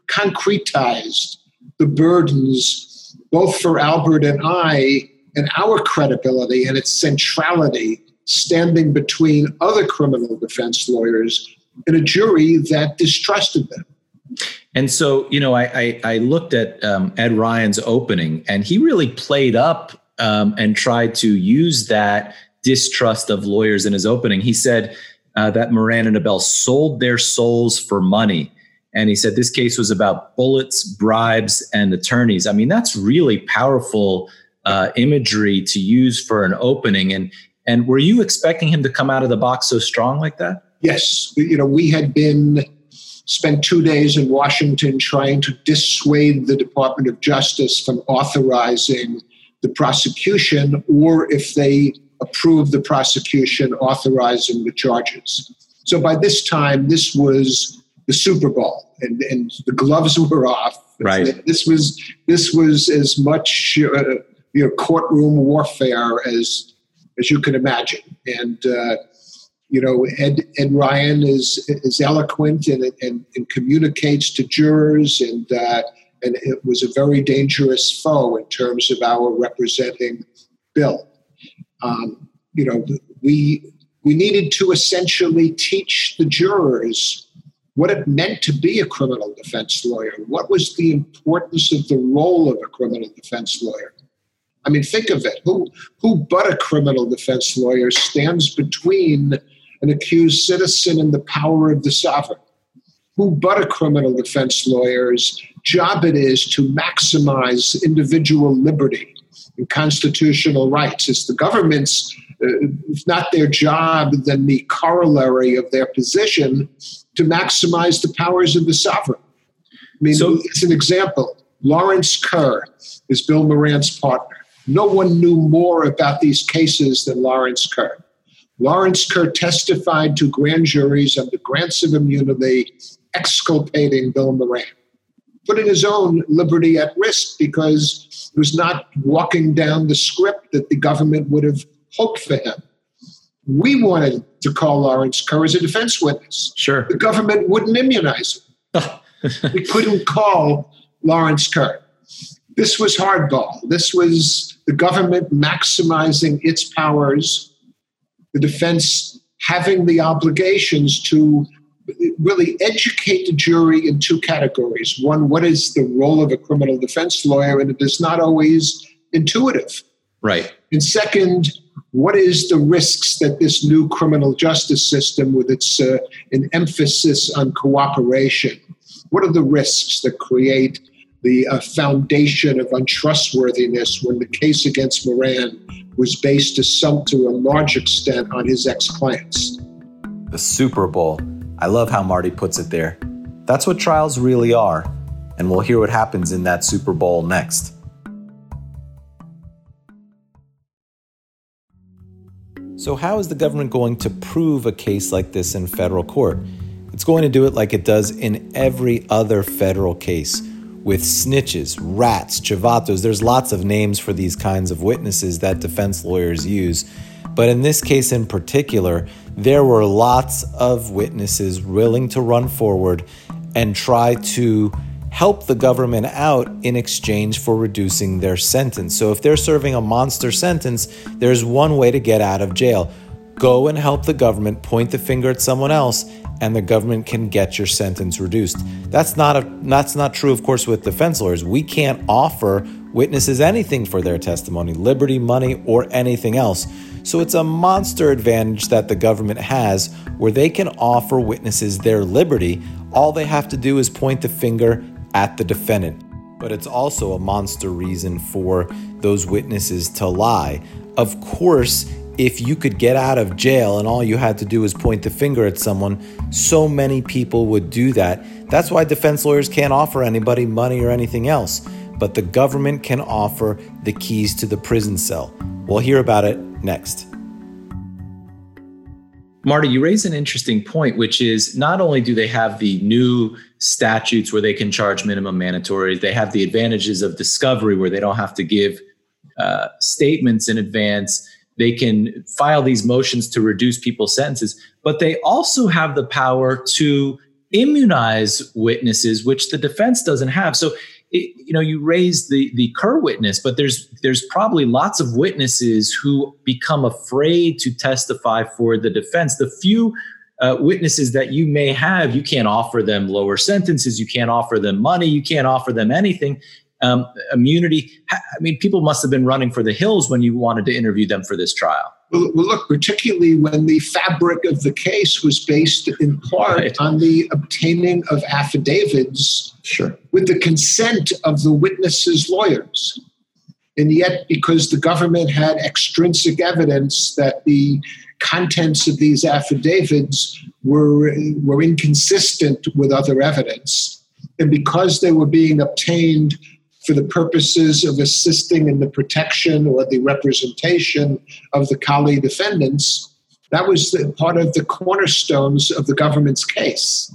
concretized the burdens both for Albert and I and our credibility and its centrality standing between other criminal defense lawyers and a jury that distrusted them.
And so, you know, I, I, I looked at um, Ed Ryan's opening, and he really played up um, and tried to use that distrust of lawyers in his opening. He said uh, that Moran and Abbell sold their souls for money. And he said this case was about bullets, bribes, and attorneys. I mean, that's really powerful uh, imagery to use for an opening. And and were you expecting him to come out of the box so strong like that?
Yes. You know, we had been spent two days in Washington trying to dissuade the Department of Justice from authorizing the prosecution, or if they approve the prosecution, authorizing the charges. So by this time, this was the Super Bowl, and, and the gloves were off.
Right.
This was this was as much uh, you know courtroom warfare as as you can imagine, and. Uh, you know, Ed, Ed Ryan is is eloquent and, and, and communicates to jurors, and uh, and it was a very dangerous foe in terms of our representing Bill. Um, you know, we we needed to essentially teach the jurors what it meant to be a criminal defense lawyer. What was the importance of the role of a criminal defense lawyer? I mean, think of it. Who who but a criminal defense lawyer stands between an accused citizen and the power of the sovereign? Who but a criminal defense lawyer's job it is to maximize individual liberty and constitutional rights? It's the government's, uh, if not their job, then the corollary of their position to maximize the powers of the sovereign. I mean, so, it's an example. Lawrence Kerr is Bill Moran's partner. No one knew more about these cases than Lawrence Kerr. Lawrence Kerr testified to grand juries under grants of immunity, exculpating Bill Moran, putting his own liberty at risk because he was not walking down the script that the government would have hoped for him. We wanted to call Lawrence Kerr as a defense witness.
Sure.
The government wouldn't immunize him. (laughs) we couldn't call Lawrence Kerr. This was hardball. This was the government maximizing its powers, the defense having the obligations to really educate the jury in two categories. One, what is the role of a criminal defense lawyer? And it is not always intuitive.
Right.
And second, what is the risks that this new criminal justice system, with its uh, an emphasis on cooperation, what are the risks that create the uh, foundation of untrustworthiness when the case against Moran was based to some to a large extent on his ex-clients?
The Super Bowl. I love how Marty puts it there. That's what trials really are, and we'll hear what happens in that Super Bowl next. So, how is the government going to prove a case like this in federal court? It's going to do it like it does in every other federal case with snitches, rats, chivatos. There's lots of names for these kinds of witnesses that defense lawyers use. But in this case in particular, there were lots of witnesses willing to run forward and try to help the government out in exchange for reducing their sentence. So if they're serving a monster sentence, there's one way to get out of jail. Go and help the government point the finger at someone else and the government can get your sentence reduced. That's not a that's not true of course with defense lawyers. We can't offer witnesses anything for their testimony, liberty, money or anything else. So it's a monster advantage that the government has where they can offer witnesses their liberty. All they have to do is point the finger at the defendant. But it's also a monster reason for those witnesses to lie. Of course, if you could get out of jail and all you had to do was point the finger at someone, so many people would do that. That's why defense lawyers can't offer anybody money or anything else. But the government can offer the keys to the prison cell. We'll hear about it next. Marty, you raise an interesting point, which is not only do they have the new statutes where they can charge minimum mandatory, they have the advantages of discovery where they don't have to give uh, statements in advance. They can file these motions to reduce people's sentences, but they also have the power to immunize witnesses, which the defense doesn't have. So, it, you know, you raise the the Kerr witness, but there's there's probably lots of witnesses who become afraid to testify for the defense. The few uh, witnesses that you may have, you can't offer them lower sentences, you can't offer them money, you can't offer them anything. Um, immunity. I mean, people must have been running for the hills when you wanted to interview them for this trial.
Well, look, particularly when the fabric of the case was based in part right. on the obtaining of affidavits
sure.
with the consent of the witnesses' lawyers. And yet, because the government had extrinsic evidence that the contents of these affidavits were, were inconsistent with other evidence, and because they were being obtained for the purposes of assisting in the protection or the representation of the Cali defendants, that was part of the cornerstones of the government's case.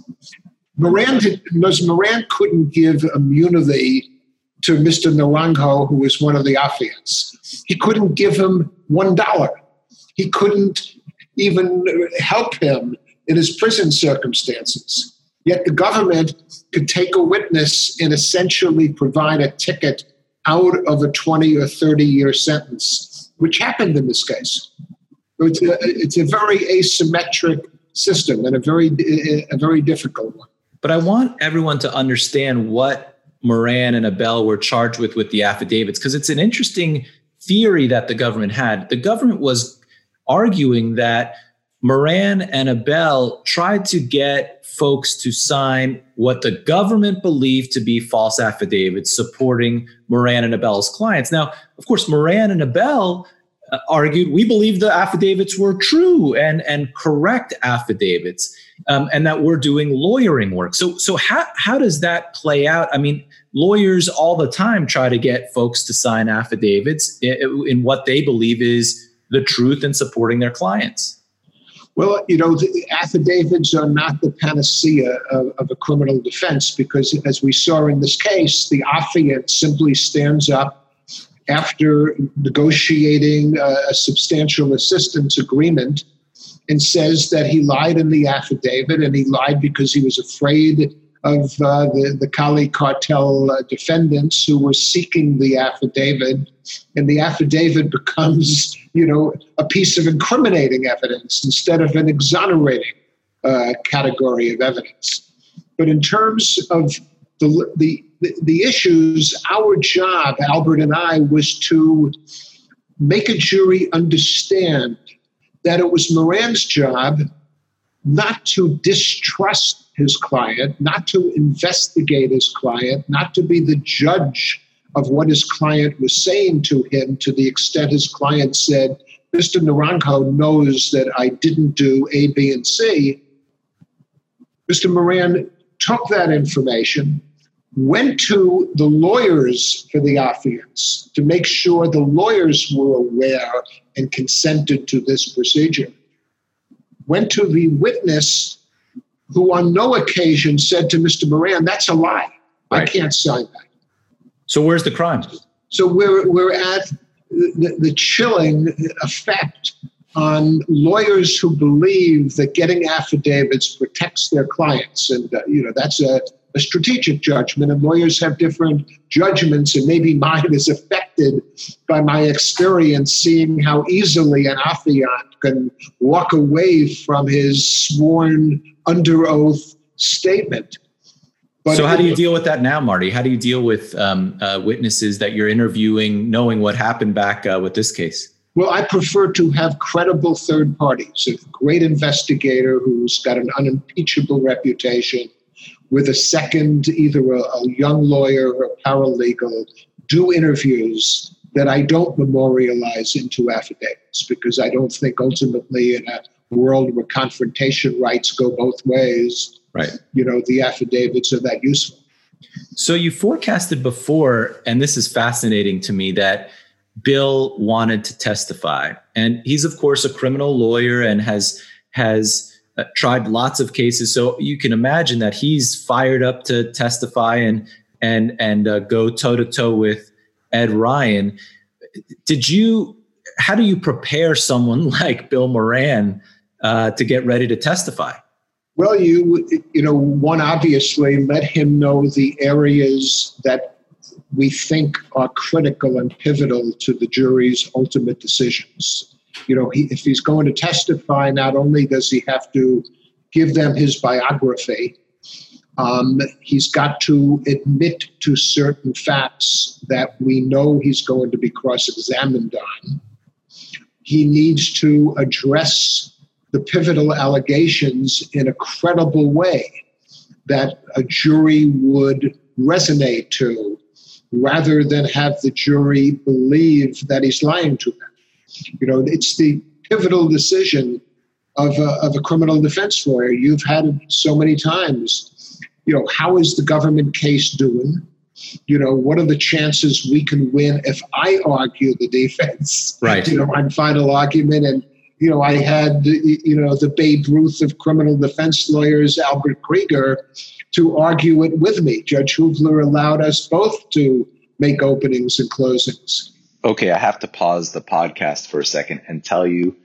Moran, did, Moran couldn't give immunity to Mr. Naranjo, who was one of the affiants. He couldn't give him one dollar. He couldn't even help him in his prison circumstances. Yet the government could take a witness and essentially provide a ticket out of a 20 or 30 year sentence, which happened in this case. It's a, it's a very asymmetric system and a very, a very difficult one.
But I want everyone to understand what Moran and Abbell were charged with with the affidavits, because it's an interesting theory that the government had. The government was arguing that Moran and Abbell tried to get folks to sign what the government believed to be false affidavits supporting Moran and Abbell's clients. Now, of course, Moran and Abell uh, argued we believe the affidavits were true and, and correct affidavits, um, and that we're doing lawyering work. So, so how, how does that play out? I mean, lawyers all the time try to get folks to sign affidavits in, in what they believe is the truth in supporting their clients.
Well, you know, affidavits are not the panacea of, of, a criminal defense because, as we saw in this case, the affiant simply stands up after negotiating a, a substantial assistance agreement and says that he lied in the affidavit and he lied because he was afraid of uh, the, the Cali cartel uh, defendants who were seeking the affidavit. And the affidavit (laughs) becomes, you know, a piece of incriminating evidence instead of an exonerating uh, category of evidence. But in terms of the, the, the issues, our job, Albert and I, was to make a jury understand that it was Moran's job not to distrust his client, not to investigate his client, not to be the judge of what his client was saying to him to the extent his client said, Mr. Naranjo knows that I didn't do A, B, and C. Mr. Moran took that information, went to the lawyers for the affiants to make sure the lawyers were aware and consented to this procedure, went to the witness who on no occasion said to Mr. Moran, that's a lie. Right. I can't sign that.
So where's the crime?
So we're, we're at the, the chilling effect on lawyers who believe that getting affidavits protects their clients. And, uh, you know, that's a, a strategic judgment, and lawyers have different judgments, and maybe mine is affected by my experience seeing how easily an affiant can walk away from his sworn under oath statement.
But so, how do you deal with that now, Marty? How do you deal with um, uh, witnesses that you're interviewing, knowing what happened back uh, with this case?
Well, I prefer to have credible third parties, a great investigator who's got an unimpeachable reputation, with a second, either a, a young lawyer or a paralegal, do interviews that I don't memorialize into affidavits because I don't think ultimately in a world where confrontation rights go both ways,
right?
You know, the affidavits are that useful.
So you forecasted before, and this is fascinating to me that Bill wanted to testify, and he's of course a criminal lawyer and has has uh, tried lots of cases. So you can imagine that he's fired up to testify and and and uh, go toe to toe with Ed Ryan. Did you? How do you prepare someone (laughs) like Bill Moran uh, to get ready to testify?
Well, you you know, one obviously let him know the areas that we think are critical and pivotal to the jury's ultimate decisions. You know, he, if he's going to testify, not only does he have to give them his biography, um, he's got to admit to certain facts that we know he's going to be cross examined on. He needs to address the pivotal allegations in a credible way that a jury would resonate to rather than have the jury believe that he's lying to them. You know, it's the pivotal decision of a, of a criminal defense lawyer. You've had it so many times. You know, how is the government case doing? You know, what are the chances we can win if I argue the defense?
Right.
You know, on final argument. And, you know, I had, you know, the Babe Ruth of criminal defense lawyers, Albert Krieger, to argue it with me. Judge Hoeveler allowed us both to make openings and closings.
Okay, I have to pause the podcast for a second and tell you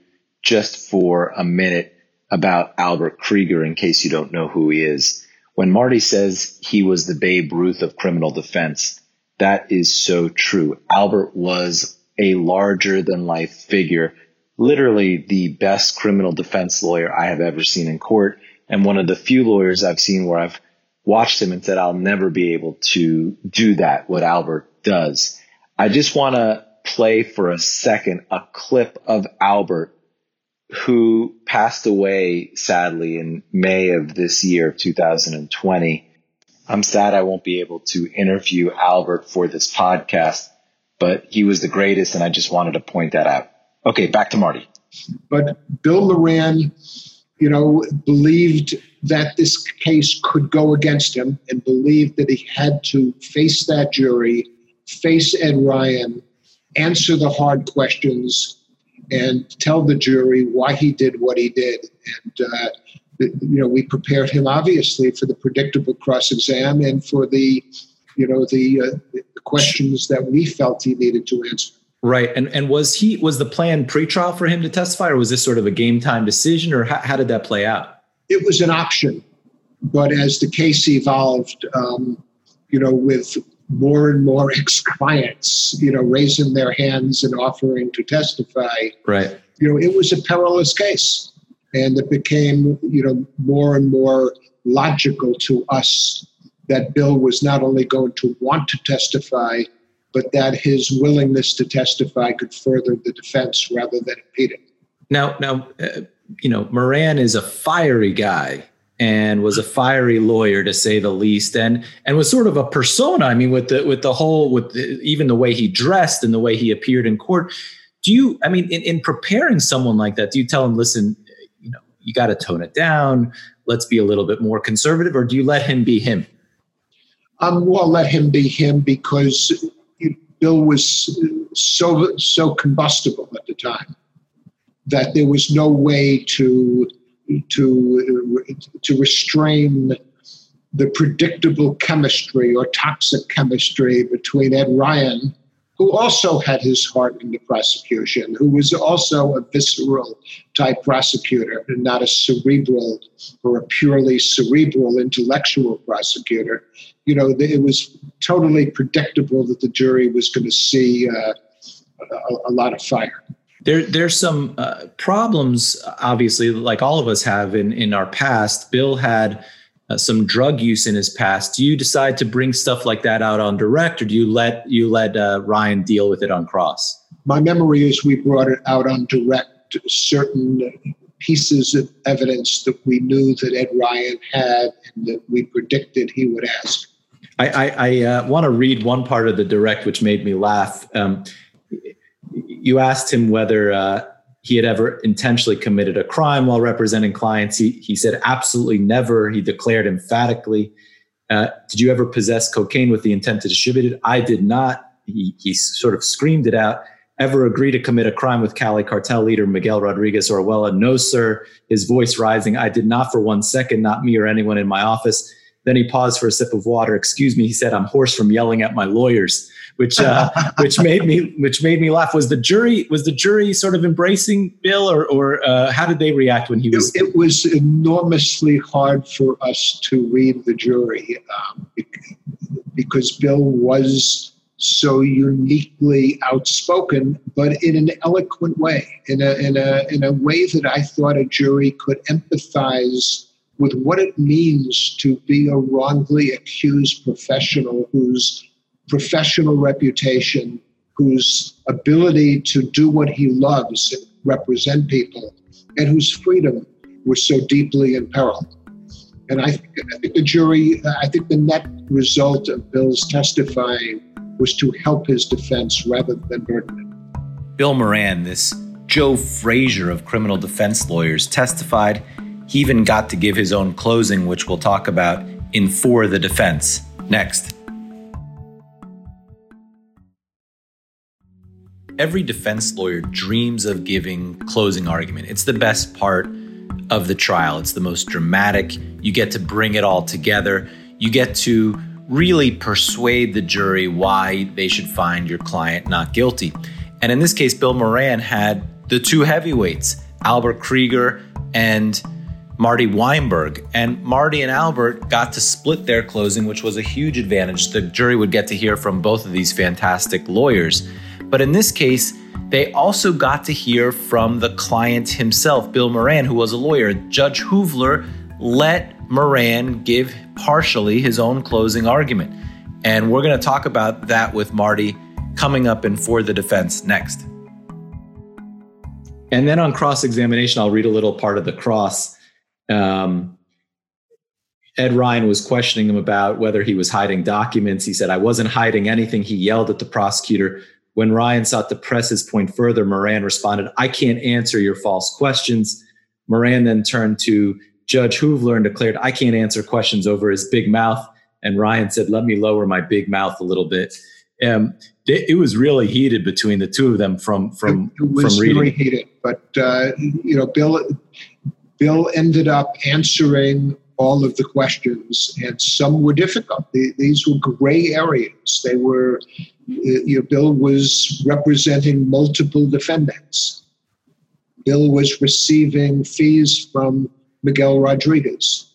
just for a minute about Albert Krieger in case you don't know who he is. When Marty says he was the Babe Ruth of criminal defense, that is so true. Albert was a larger than life figure, literally the best criminal defense lawyer I have ever seen in court, and one of the few lawyers I've seen where I've watched him and said, I'll never be able to do that, what Albert does. I just want to play for a second a clip of Albert who passed away sadly in May of this year, 2020. I'm sad I won't be able to interview Albert for this podcast, but he was the greatest and I just wanted to point that out. Okay, back to Marty.
But Bill Moran, you know, believed that this case could go against him and believed that he had to face that jury, face Ed Ryan, answer the hard questions, and tell the jury why he did what he did. And, uh, you know, we prepared him obviously for the predictable cross exam and for the, you know, the, uh, the questions that we felt he needed to answer.
Right. And and was he was the plan pretrial for him to testify, or was this sort of a game time decision, or how, how did that play out?
It was an option, but as the case evolved, um, you know, with more and more ex-clients, you know, raising their hands and offering to testify.
Right.
You know, it was a perilous case, and it became, you know, more and more logical to us that Bill was not only going to want to testify, but that his willingness to testify could further the defense rather than impede it.
Now, now, uh, you know, Moran is a fiery guy and was a fiery lawyer to say the least and and was sort of a persona. I mean with the with the whole with the, even the way he dressed and the way he appeared in court. Do you i mean in, in preparing someone like that do you tell him listen you know you got to tone it down. Let's be a little bit more conservative or do you let him be him?
Um, well let him be him because bill was so so combustible at the time that there was no way to to to restrain the predictable chemistry or toxic chemistry between Ed Ryan, who also had his heart in the prosecution, who was also a visceral type prosecutor and not a cerebral or a purely cerebral intellectual prosecutor. You know, it was totally predictable that the jury was going to see uh, a, a lot of fire.
There there's some uh, problems obviously like all of us have in in our past. Bill had uh, some drug use in his past. Do you decide to bring stuff like that out on direct or do you let you let uh, ryan deal with it on cross?
My memory is we brought it out on direct certain pieces of evidence that we knew that ed ryan had and that we predicted he would ask
i i, I uh, want to read one part of the direct which made me laugh um, you asked him whether uh, he had ever intentionally committed a crime while representing clients. He, he said, absolutely never. He declared emphatically. Uh, did you ever possess cocaine with the intent to distribute it? I did not. He, he sort of screamed it out. ever agree to commit a crime with Cali cartel leader Miguel Rodriguez Orejuela? No, sir. His voice rising. I did not for one second, not me or anyone in my office. Then he paused for a sip of water. Excuse me, he said, I'm hoarse from yelling at my lawyers, which uh, (laughs) which made me which made me laugh. Was the jury was the jury sort of embracing Bill, or or uh, how did they react when he was?
It, it, was enormously hard for us to read the jury um, because Bill was so uniquely outspoken, but in an eloquent way, in a in a in a way that I thought a jury could empathize with what it means to be a wrongly accused professional whose professional reputation, whose ability to do what he loves and represent people, and whose freedom was so deeply in peril. And I think, I think the jury, I think the net result of Bill's testifying was to help his defense rather than burden it.
Bill Moran, this Joe Frazier of criminal defense lawyers, testified he even got to give his own closing, which we'll talk about in For the Defense next. Every defense lawyer dreams of giving closing argument. It's the best part of the trial. It's the most dramatic. You get to bring it all together. You get to really persuade the jury why they should find your client not guilty. And in this case, Bill Moran had the two heavyweights, Albert Krieger and Marty Weinberg. And Marty and Albert got to split their closing, which was a huge advantage. The jury would get to hear from both of these fantastic lawyers. But in this case, they also got to hear from the client himself, Bill Moran, who was a lawyer. Judge Hoeveler let Moran give partially his own closing argument. And we're going to talk about that with Marty coming up in For the Defense next. And then on cross examination, I'll read a little part of the cross um, Ed Ryan was questioning him about whether he was hiding documents. He said, I wasn't hiding anything. He yelled at the prosecutor. When Ryan sought to press his point further, Moran responded, I can't answer your false questions. Moran then turned to Judge Hoeveler and declared, I can't answer questions over his big mouth. And Ryan said, Let me lower my big mouth a little bit. Um, it, was really heated between the two of them from from
it, was
from reading.
Really heated, but uh, you know, Bill Bill ended up answering all of the questions, and some were difficult. These were gray areas. They were, uh, you know, Bill was representing multiple defendants. Bill was receiving fees from Miguel Rodriguez.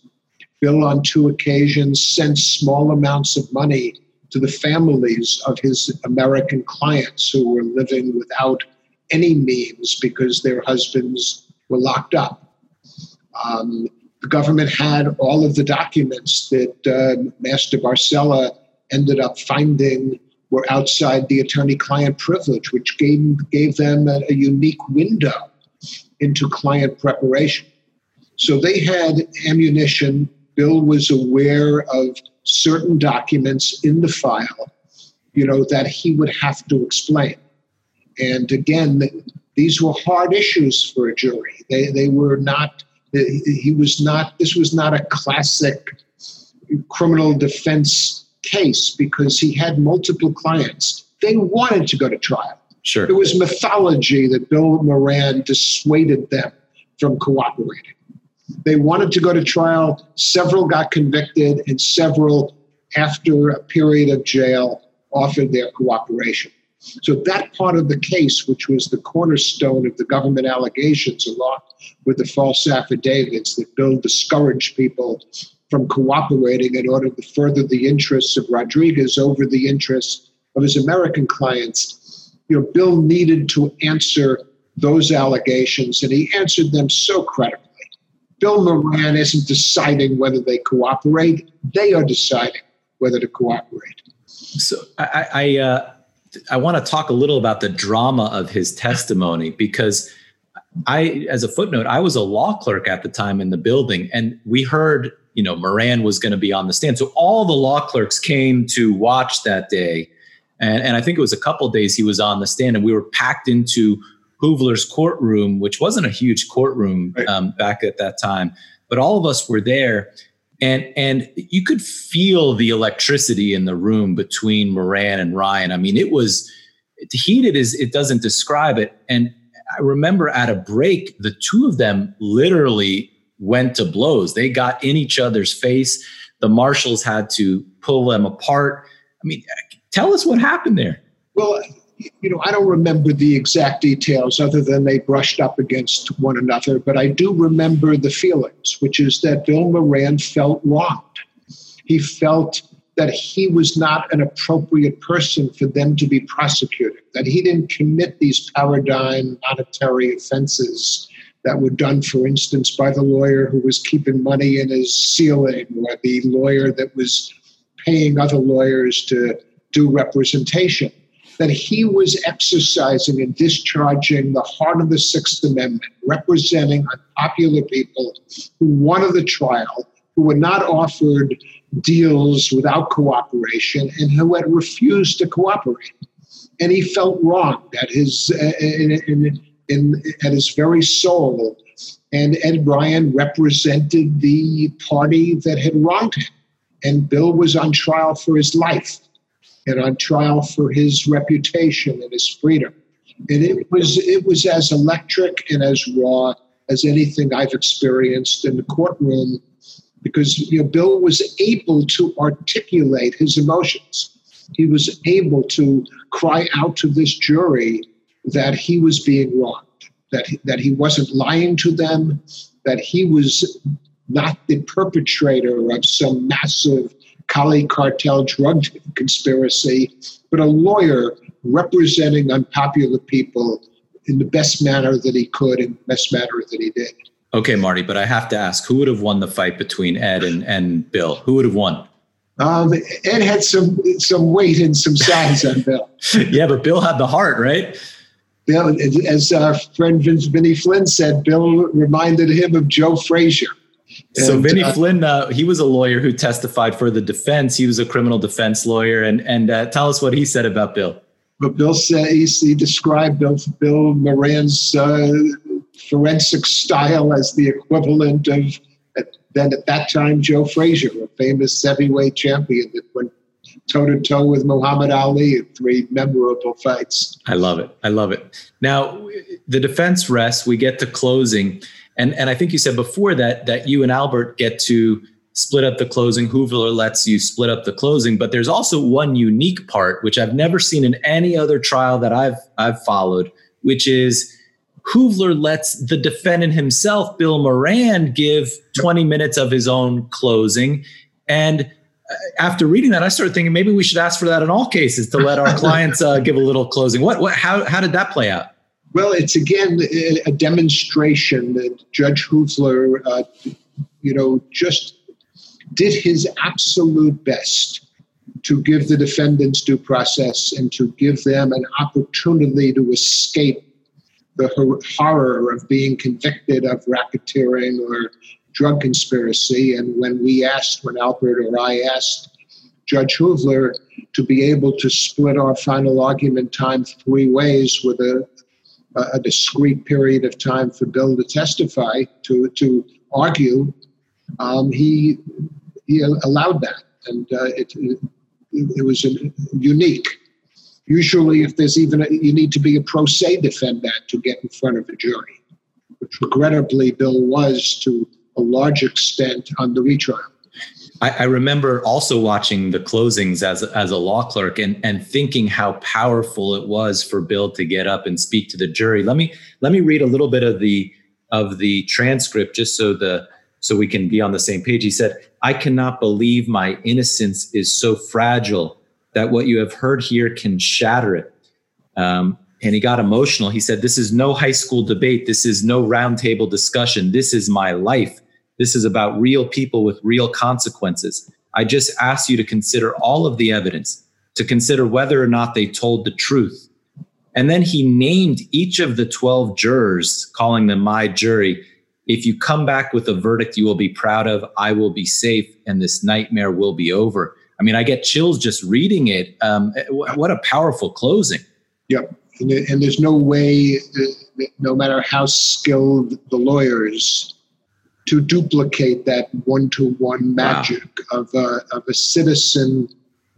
Bill, on two occasions, sent small amounts of money to the families of his American clients who were living without any means because their husbands were locked up. Um, the government had all of the documents that uh, Master Barcella ended up finding were outside the attorney-client privilege, which gave gave them a, a unique window into client preparation. So they had ammunition. Bill was aware of certain documents in the file, you know, that he would have to explain. And again, these were hard issues for a jury. They, they were not he was not, this was not a classic criminal defense case because he had multiple clients. They wanted to go to trial.
Sure.
It was mythology that Bill Moran dissuaded them from cooperating. They wanted to go to trial. Several got convicted, and several, after a period of jail, offered their cooperation. So that part of the case, which was the cornerstone of the government allegations, along with the false affidavits that Bill discouraged people from cooperating in order to further the interests of Rodriguez over the interests of his American clients, you know, Bill needed to answer those allegations, and he answered them so credibly. Bill Moran isn't deciding whether they cooperate; they are deciding whether to cooperate.
So I, I uh, I want to talk a little about the drama of his testimony (laughs) because I, as a footnote, I was a law clerk at the time in the building, and we heard, you know, Moran was going to be on the stand. So all the law clerks came to watch that day. And, and I think it was a couple days he was on the stand, and we were packed into Hoeveler's courtroom, which wasn't a huge courtroom um, back at that time, but all of us were there and and you could feel the electricity in the room between Moran and Ryan. I mean, it was heated is it doesn't describe it. And I remember at a break, the two of them literally went to blows. They got in each other's face. The marshals had to pull them apart. I mean, tell us what happened there.
Well, you know, I don't remember the exact details other than they brushed up against one another, but I do remember the feelings, which is that Bill Moran felt wronged. He felt that he was not an appropriate person for them to be prosecuted, that he didn't commit these paradigm monetary offenses that were done, for instance, by the lawyer who was keeping money in his ceiling or the lawyer that was paying other lawyers to do representation. That he was exercising and discharging the heart of the Sixth Amendment, representing unpopular people who wanted the trial, who were not offered deals without cooperation and who had refused to cooperate. And he felt wrong at his, uh, in, in, in, at his very soul. And Ed Ryan represented the party that had wronged him. And Bill was on trial for his life and on trial for his reputation and his freedom. And it was it was as electric and as raw as anything I've experienced in the courtroom because you know, Bill was able to articulate his emotions. He was able to cry out to this jury that he was being wronged, that he, that he wasn't lying to them, that he was not the perpetrator of some massive Cali cartel drug conspiracy, but a lawyer representing unpopular people in the best manner that he could and best manner that he did.
Okay, Marty, but I have to ask, who would have won the fight between Ed and, and Bill? Who would have won?
Um, Ed had some some weight and some size on Bill. (laughs)
yeah, but Bill had the heart, right?
Bill, as our friend Vince Vinny Flynn said, Bill reminded him of Joe Frazier.
And, so Vinny uh, Flynn, uh, he was a lawyer who testified for the defense. He was a criminal defense lawyer, and and uh, tell us what he said about Bill.
But Bill said he, he described Bill, Bill Moran's uh, forensic style as the equivalent of then at that time Joe Frazier, a famous heavyweight champion that went toe to toe with Muhammad Ali in three memorable fights.
I love it. I love it. Now the defense rests. We get to closing, and and I think you said before that that you and Albert get to split up the closing. Hoeveler lets you split up the closing, but there's also one unique part which I've never seen in any other trial that I've I've followed, which is Hoeveler lets the defendant himself, Bill Moran, give 20 minutes of his own closing. And uh, after reading that, I started thinking maybe we should ask for that in all cases to let our (laughs) clients uh, give a little closing. What, what, how, how did that play out?
Well, it's again a demonstration that Judge Hoeveler, uh, you know, just did his absolute best to give the defendants due process and to give them an opportunity to escape the horror of being convicted of racketeering or drug conspiracy. And when we asked, when Albert or I asked Judge Hoeveler to be able to split our final argument time three ways with a, a discrete period of time for Bill to testify, to, to argue, um, he, he allowed that. And uh, it, it, it was unique. Usually, if there's even a, you need to be a pro se defendant to get in front of a jury, which regrettably Bill was to a large extent on the retrial.
I, I remember also watching the closings as as a law clerk and and thinking how powerful it was for Bill to get up and speak to the jury. Let me let me read a little bit of the of the transcript just so the so we can be on the same page. He said, "I cannot believe my innocence is so fragile that what you have heard here can shatter it. Um, and he got emotional. He said, This is no high school debate. This is no roundtable discussion. This is my life. This is about real people with real consequences. I just ask you to consider all of the evidence, to consider whether or not they told the truth. And then he named each of the 12 jurors, calling them my jury. If you come back with a verdict you will be proud of, I will be safe, and this nightmare will be over. I mean, I get chills just reading it. Um, what a powerful closing.
Yep. And, there's no way, no matter how skilled the lawyers, to duplicate that one to one magic wow. of, a, of a citizen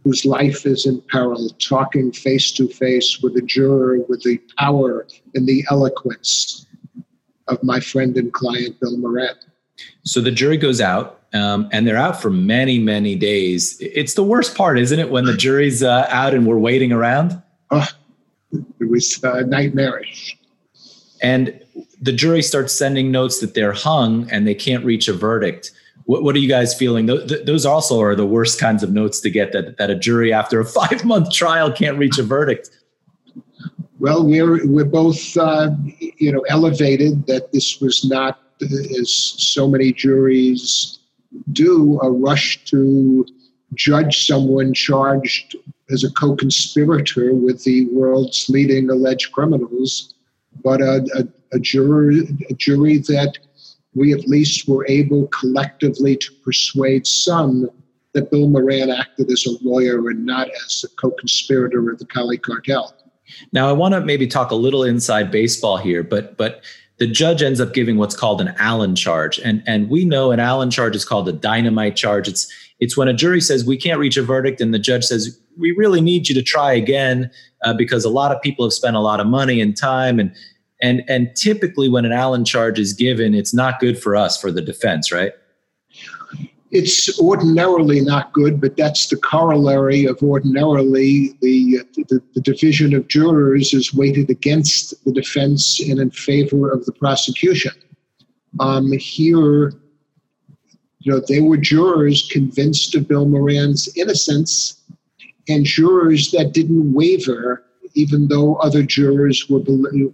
whose life is in peril, talking face to face with a juror with the power and the eloquence of my friend and client, Bill Moran.
So the jury goes out, um, and they're out for many, many days. It's the worst part, isn't it, when the jury's uh, out and we're waiting around?
Oh, it was uh, nightmarish.
And the jury starts sending notes that they're hung and they can't reach a verdict. What, what are you guys feeling? Those, also are the worst kinds of notes to get that, that a jury after a (laughs) five month trial can't reach a verdict.
Well, we're, we're both, uh, you know, elevated that this was not, as so many juries do, a rush to judge someone charged as a co-conspirator with the world's leading alleged criminals, but a, a, a jury, a jury that we at least were able collectively to persuade some that Bill Moran acted as a lawyer and not as a co-conspirator of the Cali cartel.
Now, I want to maybe talk a little inside baseball here, but but the judge ends up giving what's called an Allen charge, and and we know an Allen charge is called a dynamite charge. It's it's when a jury says we can't reach a verdict, and the judge says we really need you to try again uh, because a lot of people have spent a lot of money and time and and and typically when an Allen charge is given, it's not good for us for the defense, right?
It's ordinarily not good, but that's the corollary of ordinarily the, the, the division of jurors is weighted against the defense and in favor of the prosecution. Um, here, you know, they were jurors convinced of Bill Moran's innocence and jurors that didn't waver even though other jurors were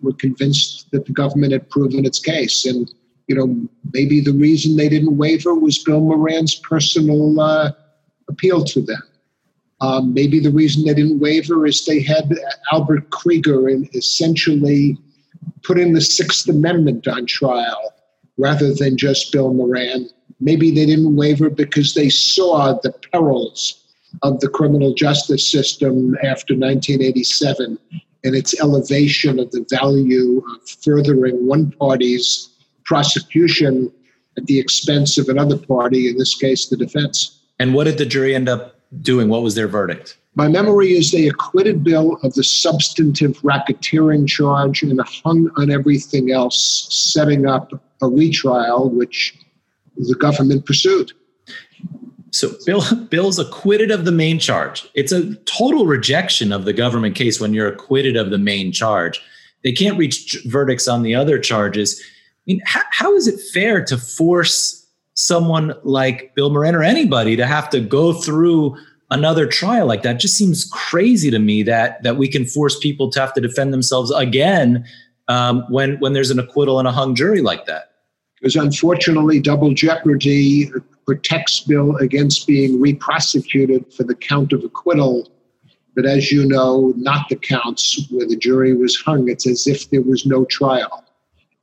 were convinced that the government had proven its case. And you know, maybe the reason they didn't waver was Bill Moran's personal uh, appeal to them. Um, maybe the reason they didn't waver is they had Albert Krieger and essentially putting the Sixth Amendment on trial rather than just Bill Moran. Maybe they didn't waver because they saw the perils of the criminal justice system after 1987 and its elevation of the value of furthering one party's prosecution at the expense of another party, in this case, the defense.
And what did the jury end up doing? What was their verdict?
My memory is they acquitted Bill of the substantive racketeering charge and hung on everything else, setting up a retrial, which the government pursued.
So Bill (laughs) Bill's acquitted of the main charge. It's a total rejection of the government case when you're acquitted of the main charge. They can't reach verdicts on the other charges. I mean, how, how is it fair to force someone like Bill Moran or anybody to have to go through another trial like that? It just seems crazy to me that that we can force people to have to defend themselves again um, when when there's an acquittal and a hung jury like that.
Because unfortunately, double jeopardy protects Bill against being re-prosecuted for the count of acquittal. But as you know, not the counts where the jury was hung. It's as if there was no trial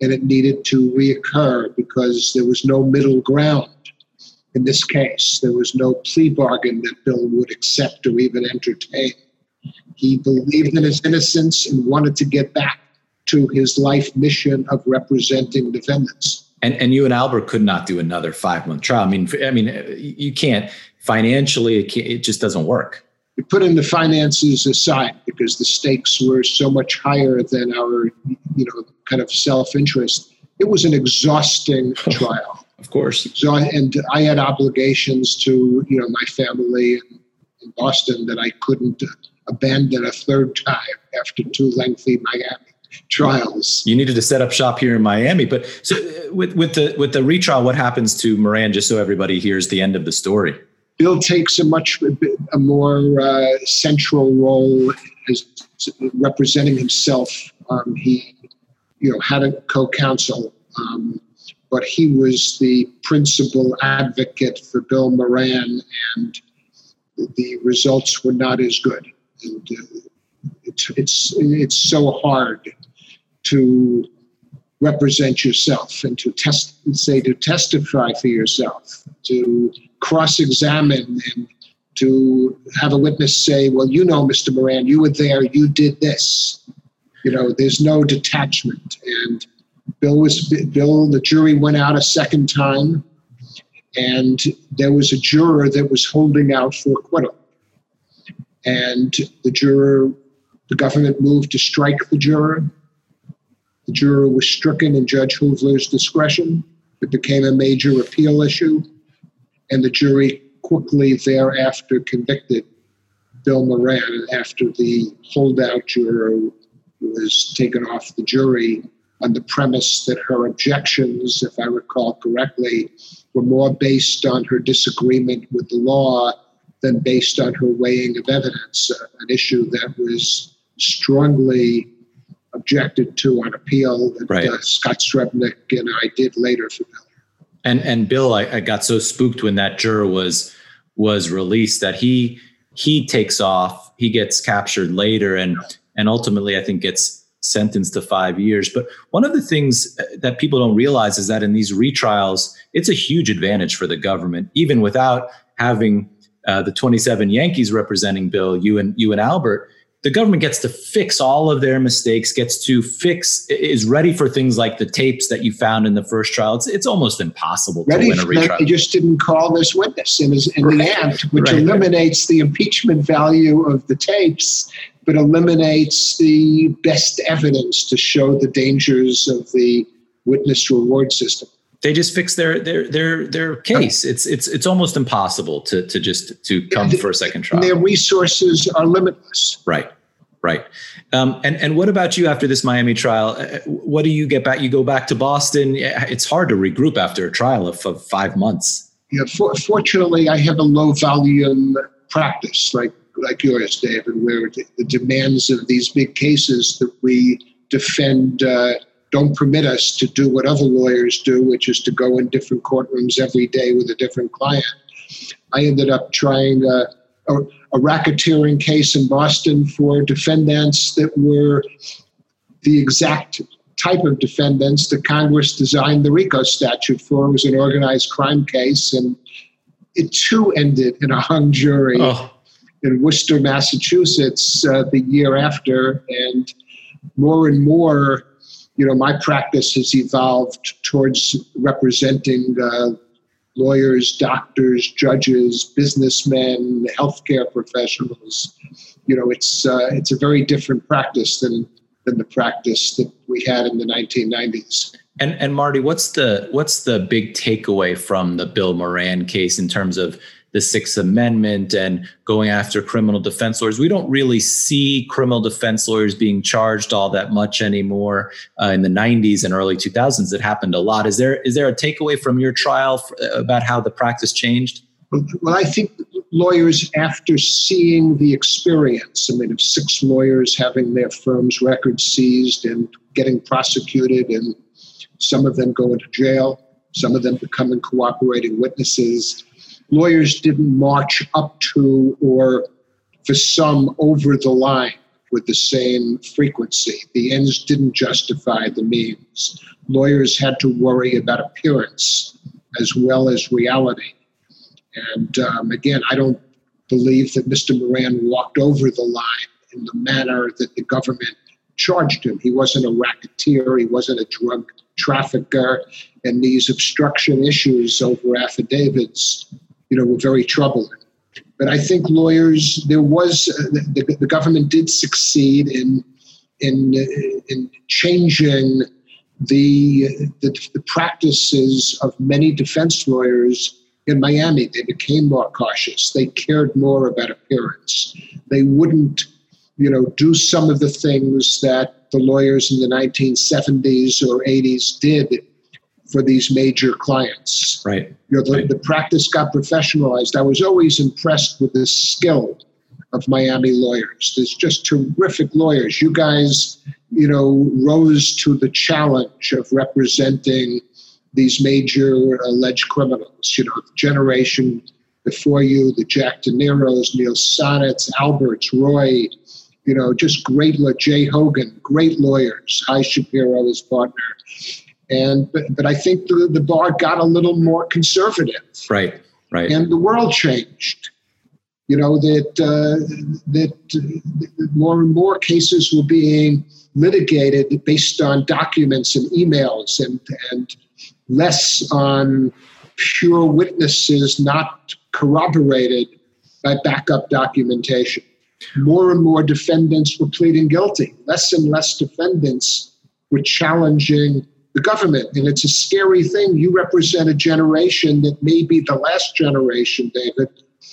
and it needed to reoccur because there was no middle ground in this case. There was no plea bargain that Bill would accept or even entertain. He believed in his innocence and wanted to get back to his life mission of representing defendants
and and you and Albert could not do another five month trial. I mean, I mean, uh, you can't financially. It, can't, it just doesn't work.
We put in the finances aside because the stakes were so much higher than our, you know, kind of self interest. It was an exhausting (laughs) trial.
of course.
So, and I had obligations to, you know, my family in Boston that I couldn't abandon a third time after two lengthy Miami trials.
You needed to set up shop here in Miami, but so uh, with with the with the retrial, what happens to Moran? Just so everybody hears the end of the story.
Bill takes a much a more uh, central role as representing himself. Um, he, you know, had a co-counsel, um, but he was the principal advocate for Bill Moran, and the results were not as good. And uh, it's it's it's so hard to represent yourself and to test say to testify for yourself to cross-examine and to have a witness say well you know mr moran you were there you did this. You know there's no detachment. And bill was bill the jury went out a second time and there was a juror that was holding out for acquittal. And the juror, the government moved to strike the juror. The juror was stricken in Judge Hoeveler's discretion. It became a major appeal issue, and the jury quickly thereafter convicted Bill Moran after the holdout juror was taken off the jury on the premise that her objections, if I recall correctly, were more based on her disagreement with the law than based on her weighing of evidence, an issue that was strongly objected to on appeal that
right.
uh, Scott Srebnick and I did later for Bill.
And and Bill, I, I got so spooked when that juror was was released that he he takes off, he gets captured later, and and ultimately I think gets sentenced to five years. But one of the things uh, that people don't realize is that in these retrials, it's a huge advantage for the government, even without having uh, the 27 Yankees representing Bill, you and you and Albert the government gets to fix all of their mistakes, gets to fix, is ready for things like the tapes that you found in the first trial. It's, it's almost impossible
ready
to win a retrial.
He just didn't call this witness in, his, in right. the end, which right. eliminates the impeachment value of the tapes, but eliminates the best evidence to show the dangers of the witness reward system
they just fix their their their their case. It's it's it's almost impossible to to just to come for a second trial.
Their resources are limitless.
Right, right. Um, and and what about you after this Miami trial? Uh, what do you get back? You go back to Boston. It's hard to regroup after a trial of, of five months.
Yeah, for, fortunately, I have a low volume practice like like yours, David, where the, the demands of these big cases that we defend. Uh, don't permit us to do what other lawyers do, which is to go in different courtrooms every day with a different client. I ended up trying a, a, a racketeering case in Boston for defendants that were the exact type of defendants that Congress designed the RICO statute for. It was an organized crime case, and it too ended in a hung jury oh. in Worcester, Massachusetts, uh, the year after. And more and more, you know, my practice has evolved towards representing uh, lawyers, doctors, judges, businessmen, healthcare professionals. You know, it's uh, it's a very different practice than than the practice that we had in the 1990s.
And and Marty, what's the what's the big takeaway from the Bill Moran case in terms of the Sixth Amendment and going after criminal defense lawyers. We don't really see criminal defense lawyers being charged all that much anymore. Uh, in the 90s and early 2000s, it happened a lot. Is there is there a takeaway from your trial for, about how the practice changed?
Well, I think lawyers, after seeing the experience, I mean, of six lawyers having their firm's records seized and getting prosecuted, and some of them going to jail, some of them becoming cooperating witnesses, lawyers didn't march up to or for some over the line with the same frequency. The ends didn't justify the means. Lawyers had to worry about appearance as well as reality. And um, again, I don't believe that Mr. Moran walked over the line in the manner that the government charged him. He wasn't a racketeer, he wasn't a drug trafficker, and these obstruction issues over affidavits you know, were very troubling. But I think lawyers, there was uh, the, the, government did succeed in in uh, in changing the, the the practices of many defense lawyers in Miami. They became more cautious. They cared more about appearance. They wouldn't, you know, do some of the things that the lawyers in the 1970s or 80s did for these major clients.
Right.
You know, the,
right.
the practice got professionalized. I was always impressed with the skill of Miami lawyers. There's just terrific lawyers. You guys, you know, rose to the challenge of representing these major alleged criminals. You know, the generation before you, the Jack De Niro's, Neal Sonnetts, Alberts, Roy, you know, just great, Jay Hogan, great lawyers. Hy Shapiro, his partner. And but, but I think the, the bar got a little more conservative.
Right, right.
And the world changed. You know that uh, that uh, more and more cases were being litigated based on documents and emails, and and less on pure witnesses not corroborated by backup documentation. more and more defendants were pleading guilty. Less and less defendants were challenging the government. And it's a scary thing. You represent a generation that may be the last generation, David.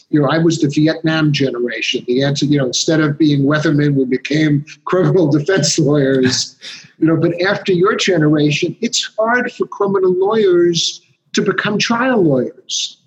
You know, I was the Vietnam generation. The answer, you know, instead of being weathermen, we became (laughs) criminal defense lawyers. You know, but after your generation, it's hard for criminal lawyers to become trial lawyers.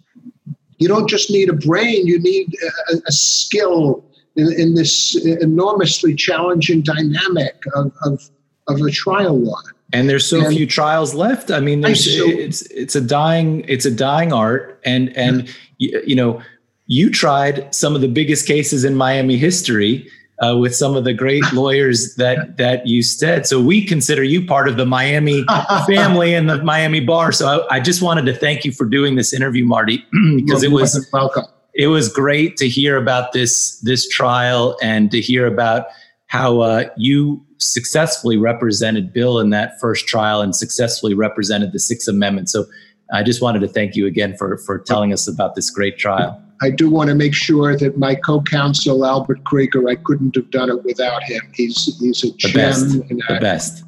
You don't just need a brain, you need a, a skill in, in, this enormously challenging dynamic of, of, of a trial law.
And there's so and few trials left. I mean, there's, I so, it's it's a dying it's a dying art, and and you, you know you tried some of the biggest cases in Miami history uh, with some of the great (laughs) lawyers that that you said. So we consider you part of the Miami (laughs) family and the Miami bar. So I, I, just wanted to thank you for doing this interview, Marty, (clears throat) because it was
welcome.
It was great to hear about this this trial and to hear about how uh, you successfully represented Bill in that first trial and successfully represented the Sixth Amendment. So I just wanted to thank you again for for telling us about this great trial.
I do want to make sure that my co-counsel Albert Krieger, I couldn't have done it without him. He's he's a
the gem best. and the best,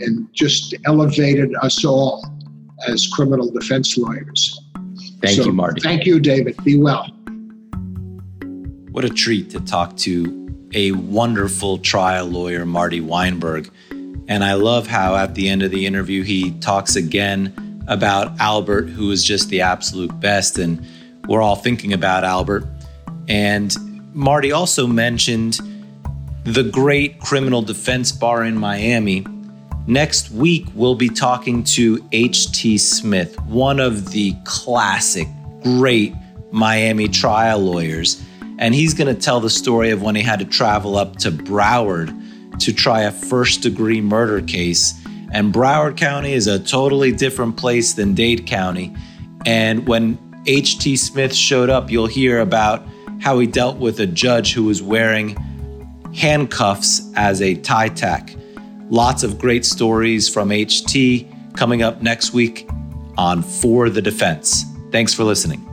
and just elevated us all as criminal defense lawyers.
Thank so, you, Marty.
Thank you, David. Be well.
What a treat to talk to a wonderful trial lawyer, Marty Weinberg. And I love how at the end of the interview he talks again about Albert, who is just the absolute best. And we're all thinking about Albert. And Marty also mentioned the great criminal defense bar in Miami. Next week, we'll be talking to H.T. Smith, one of the classic, great Miami trial lawyers. And he's going to tell the story of when he had to travel up to Broward to try a first degree murder case. And Broward County is a totally different place than Dade County. And when H.T. Smith showed up, you'll hear about how he dealt with a judge who was wearing handcuffs as a tie tack. Lots of great stories from HT coming up next week on For the Defense. Thanks for listening.